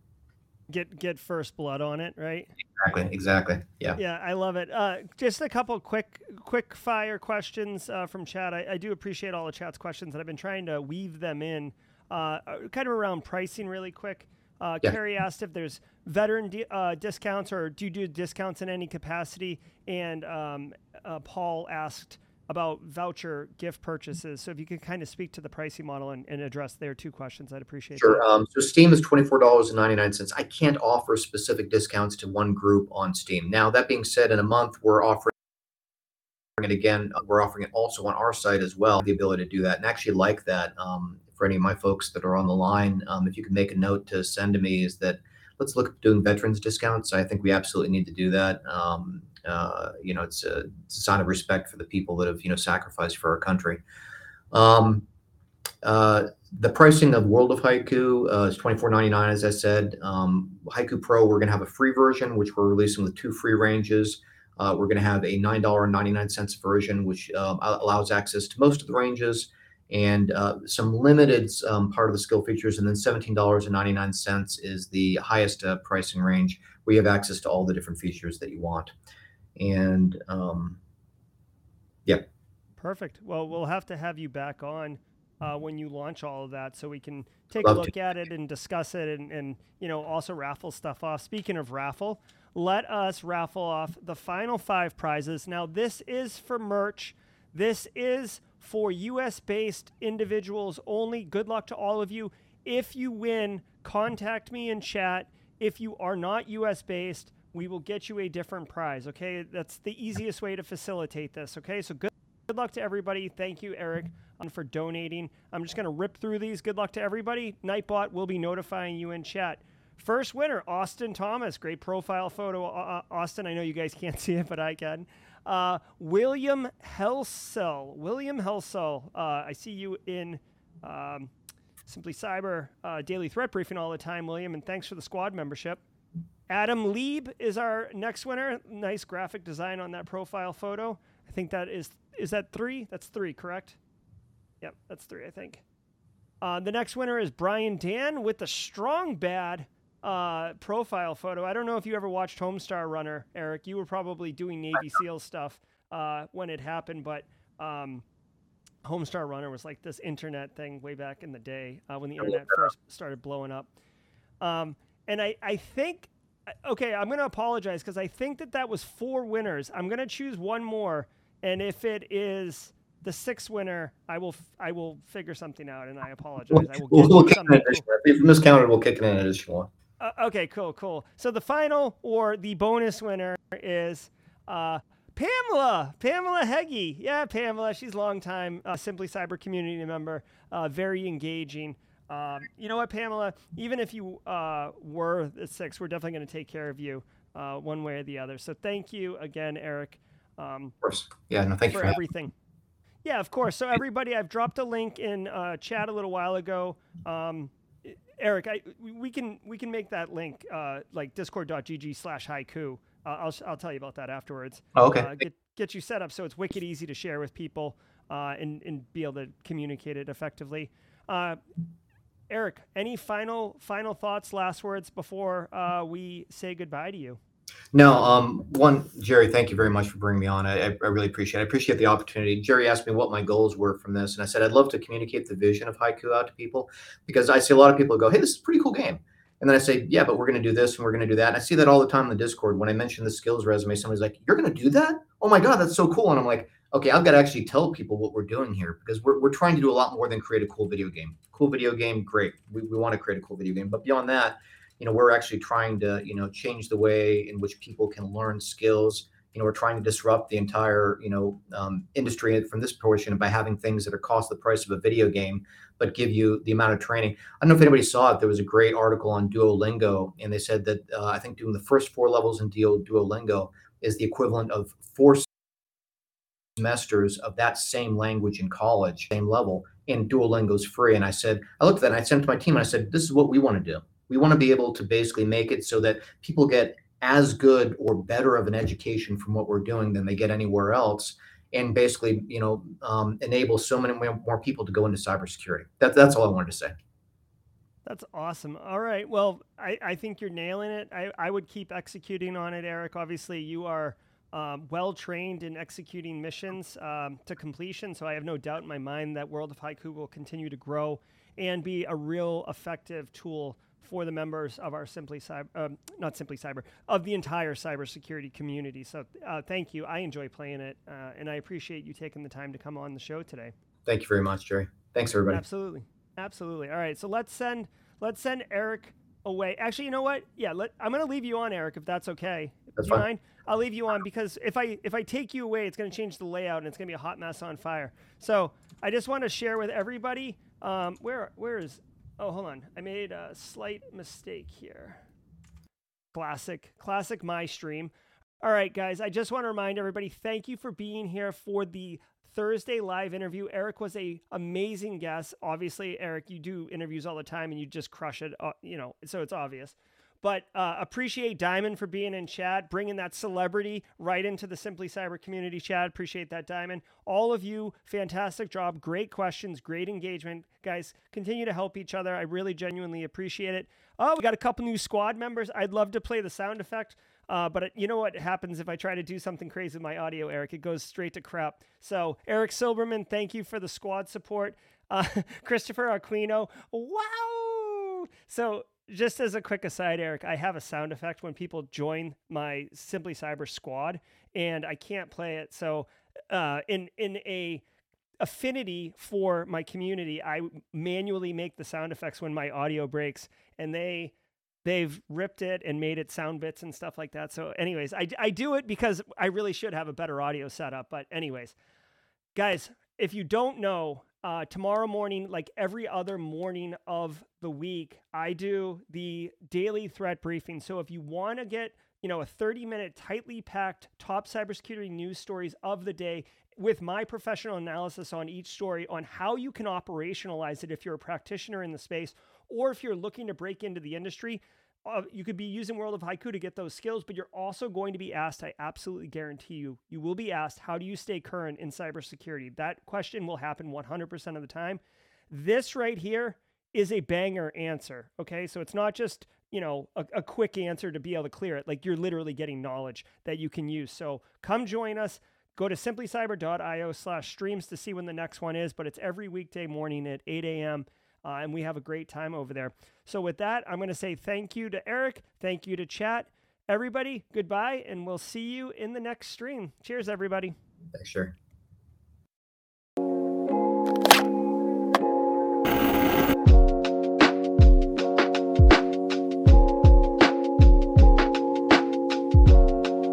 Get get first blood on it, right? Exactly. Exactly. Yeah. Yeah, I love it. Uh, just a couple quick quick fire questions uh, from chat. I, I do appreciate all the chat's questions, and I've been trying to weave them in, uh, kind of around pricing, really quick. Uh, yeah. Carrie asked if there's veteran di- uh, discounts or do you do discounts in any capacity? And um, uh, Paul asked about voucher gift purchases. So if you could kind of speak to the pricing model and, and address their two questions, I'd appreciate sure. Sure. Um, so Steam is $24.99. I can't offer specific discounts to one group on Steam. Now, that being said, in a month, we're offering it again. We're offering it also on our site as well, the ability to do that and actually like that. Um, for any of my folks that are on the line, um, if you can make a note to send to me, is that let's look at doing veterans discounts. I think we absolutely need to do that. Um, uh, you know, it's a, it's a, sign of respect for the people that have you know sacrificed for our country. Um, uh, the pricing of World of Haiku uh, is twenty four ninety nine, as I said. Um, Haiku Pro, we're going to have a free version, which we're releasing with two free ranges. Uh, we're going to have a nine dollar ninety nine cents version, which um, allows access to most of the ranges and uh, some limited um, part of the skill features. And then $17.99 is the highest uh, pricing range where you have access to all the different features that you want. And um, yeah. Perfect. Well, we'll have to have you back on uh, when you launch all of that so we can take Love a look to. at it and discuss it and, and, you know, also raffle stuff off. Speaking of raffle, let us raffle off the final five prizes. Now, this is for merch. This is for US based individuals only. Good luck to all of you. If you win, contact me in chat. If you are not US based, we will get you a different prize. Okay, that's the easiest way to facilitate this. Okay, so good, good luck to everybody. Thank you, Eric, um, for donating. I'm just going to rip through these. Good luck to everybody. Nightbot will be notifying you in chat. First winner, Austin Thomas. Great profile photo, uh, Austin. I know you guys can't see it, but I can. Uh, William Helsel. William Helsel. Uh, I see you in um, Simply Cyber uh, Daily Threat Briefing all the time, William, and thanks for the squad membership. Adam Lieb is our next winner. Nice graphic design on that profile photo. I think that is is that three? That's three, correct? Yep, that's three, I think. Uh, the next winner is Brian Dan with the strong bad uh, profile photo. I don't know if you ever watched Homestar Runner, Eric. You were probably doing Navy SEAL stuff. uh, when it happened, but um, Homestar Runner was like this internet thing way back in the day uh, when the internet first started blowing up. Um, and I, I think, okay, I'm going to apologize because I think that that was four winners. I'm going to choose one more. And if it is the sixth winner, I will I will figure something out, and I apologize. I will we'll, we'll something. If you miscounted, we'll kick in an additional one. Uh, okay, cool, cool. So the final or the bonus winner is uh, Pamela, Pamela Heggie. Yeah, Pamela. She's a long time uh, Simply Cyber community member, uh, very engaging. Um, you know what, Pamela? Even if you uh, were the six, we're definitely going to take care of you uh, one way or the other. So thank you again, Eric. Um, of course. Yeah, no, thank for, for everything. Yeah, of course. So everybody, I've dropped a link in uh, chat a little while ago. Um, Eric, I, we can we can make that link uh, like discord.gg slash haiku. Uh, I'll I'll tell you about that afterwards. Oh, okay. Uh, get get you set up so it's wicked easy to share with people uh, and and be able to communicate it effectively. Uh, Eric, any final final thoughts, last words before uh, we say goodbye to you? No, um, one, Jerry, thank you very much for bringing me on. I, I really appreciate it. I appreciate the opportunity. Jerry asked me what my goals were from this, and I said I'd love to communicate the vision of Haiku out to people because I see a lot of people go, "Hey, this is a pretty cool game," and then I say, "Yeah, but we're going to do this and we're going to do that." And I see that all the time in the Discord when I mention the skills resume. Somebody's like, "You're going to do that? Oh my god, that's so cool!" And I'm like, "Okay, I've got to actually tell people what we're doing here because we're we're trying to do a lot more than create a cool video game. Cool video game, great. We we want to create a cool video game, but beyond that." You know we're actually trying to you know change the way in which people can learn skills. You know we're trying to disrupt the entire you know um, industry from this portion by having things that are cost the price of a video game but give you the amount of training. I don't know if anybody saw it. There was a great article on duolingo and they said that uh, i think doing the first four levels in duolingo is the equivalent of four semesters of that same language in college same level and duolingo's free. And i said i looked at that and i sent it to my team and i said this is what we want to do we want to be able to basically make it so that people get as good or better of an education from what we're doing than they get anywhere else and basically you know um, enable so many more people to go into cybersecurity. That, that's all i wanted to say. That's awesome. All right well i, I think you're nailing it. I, I would keep executing on it eric. Obviously you are um, well trained in executing missions um, to completion so i have no doubt in my mind that world of haiku will continue to grow and be a real effective tool for the members of our Simply Cyber, uh, not Simply Cyber, of the entire cybersecurity community. So uh, thank you. I enjoy playing it, uh, and I appreciate you taking the time to come on the show today. Thank you very much, Jerry. Thanks, everybody. Absolutely, absolutely. All right, so let's send let's send Eric away. Actually, you know what? Yeah, let, I'm going to leave you on, Eric, if that's okay. That's fine. Mind? I'll leave you on because if I if I take you away, it's going to change the layout and it's going to be a hot mess on fire. So I just want to share with everybody. Um, where where is Oh, hold on. I made a slight mistake here. Classic, classic my stream. All right, guys, I just want to remind everybody thank you for being here for the Thursday live interview. Eric was a amazing guest. Obviously, Eric, you do interviews all the time and you just crush it, uh, you know, so it's obvious. But uh, appreciate Diamond for being in chat, bringing that celebrity right into the Simply Cyber community chat. Appreciate that, Diamond. All of you, fantastic job. Great questions, great engagement. Guys, continue to help each other. I really genuinely appreciate it. Oh, we got a couple new squad members. I'd love to play the sound effect. Uh, but you know what happens if I try to do something crazy with my audio, Eric? It goes straight to crap. So, Eric Silberman, thank you for the squad support. Uh, Christopher Aquino, wow. So, just as a quick aside, Eric, I have a sound effect when people join my Simply Cyber squad, and I can't play it. So, uh, in in a affinity for my community, I manually make the sound effects when my audio breaks, and they they've ripped it and made it sound bits and stuff like that. So, anyways, I I do it because I really should have a better audio setup. But anyways, guys, if you don't know, uh, tomorrow morning, like every other morning of the week, I do the daily threat briefing. So if you want to get, you know, a 30 minute tightly packed top cybersecurity news stories of the day with my professional analysis on each story on how you can operationalize it if you're a practitioner in the space or if you're looking to break into the industry, uh, you could be using World of Haiku to get those skills, but you're also going to be asked, I absolutely guarantee you, you will be asked, how do you stay current in cybersecurity? That question will happen 100% of the time. This right here is a banger answer. Okay. So it's not just, you know, a, a quick answer to be able to clear it. Like you're literally getting knowledge that you can use. So come join us Go to simplycyber.io slash streams to see when the next one is, but it's every weekday morning at 8 a.m. Uh, and we have a great time over there. So, with that, I'm going to say thank you to Eric. Thank you to chat. Everybody, goodbye, and we'll see you in the next stream. Cheers, everybody. Thanks, sure.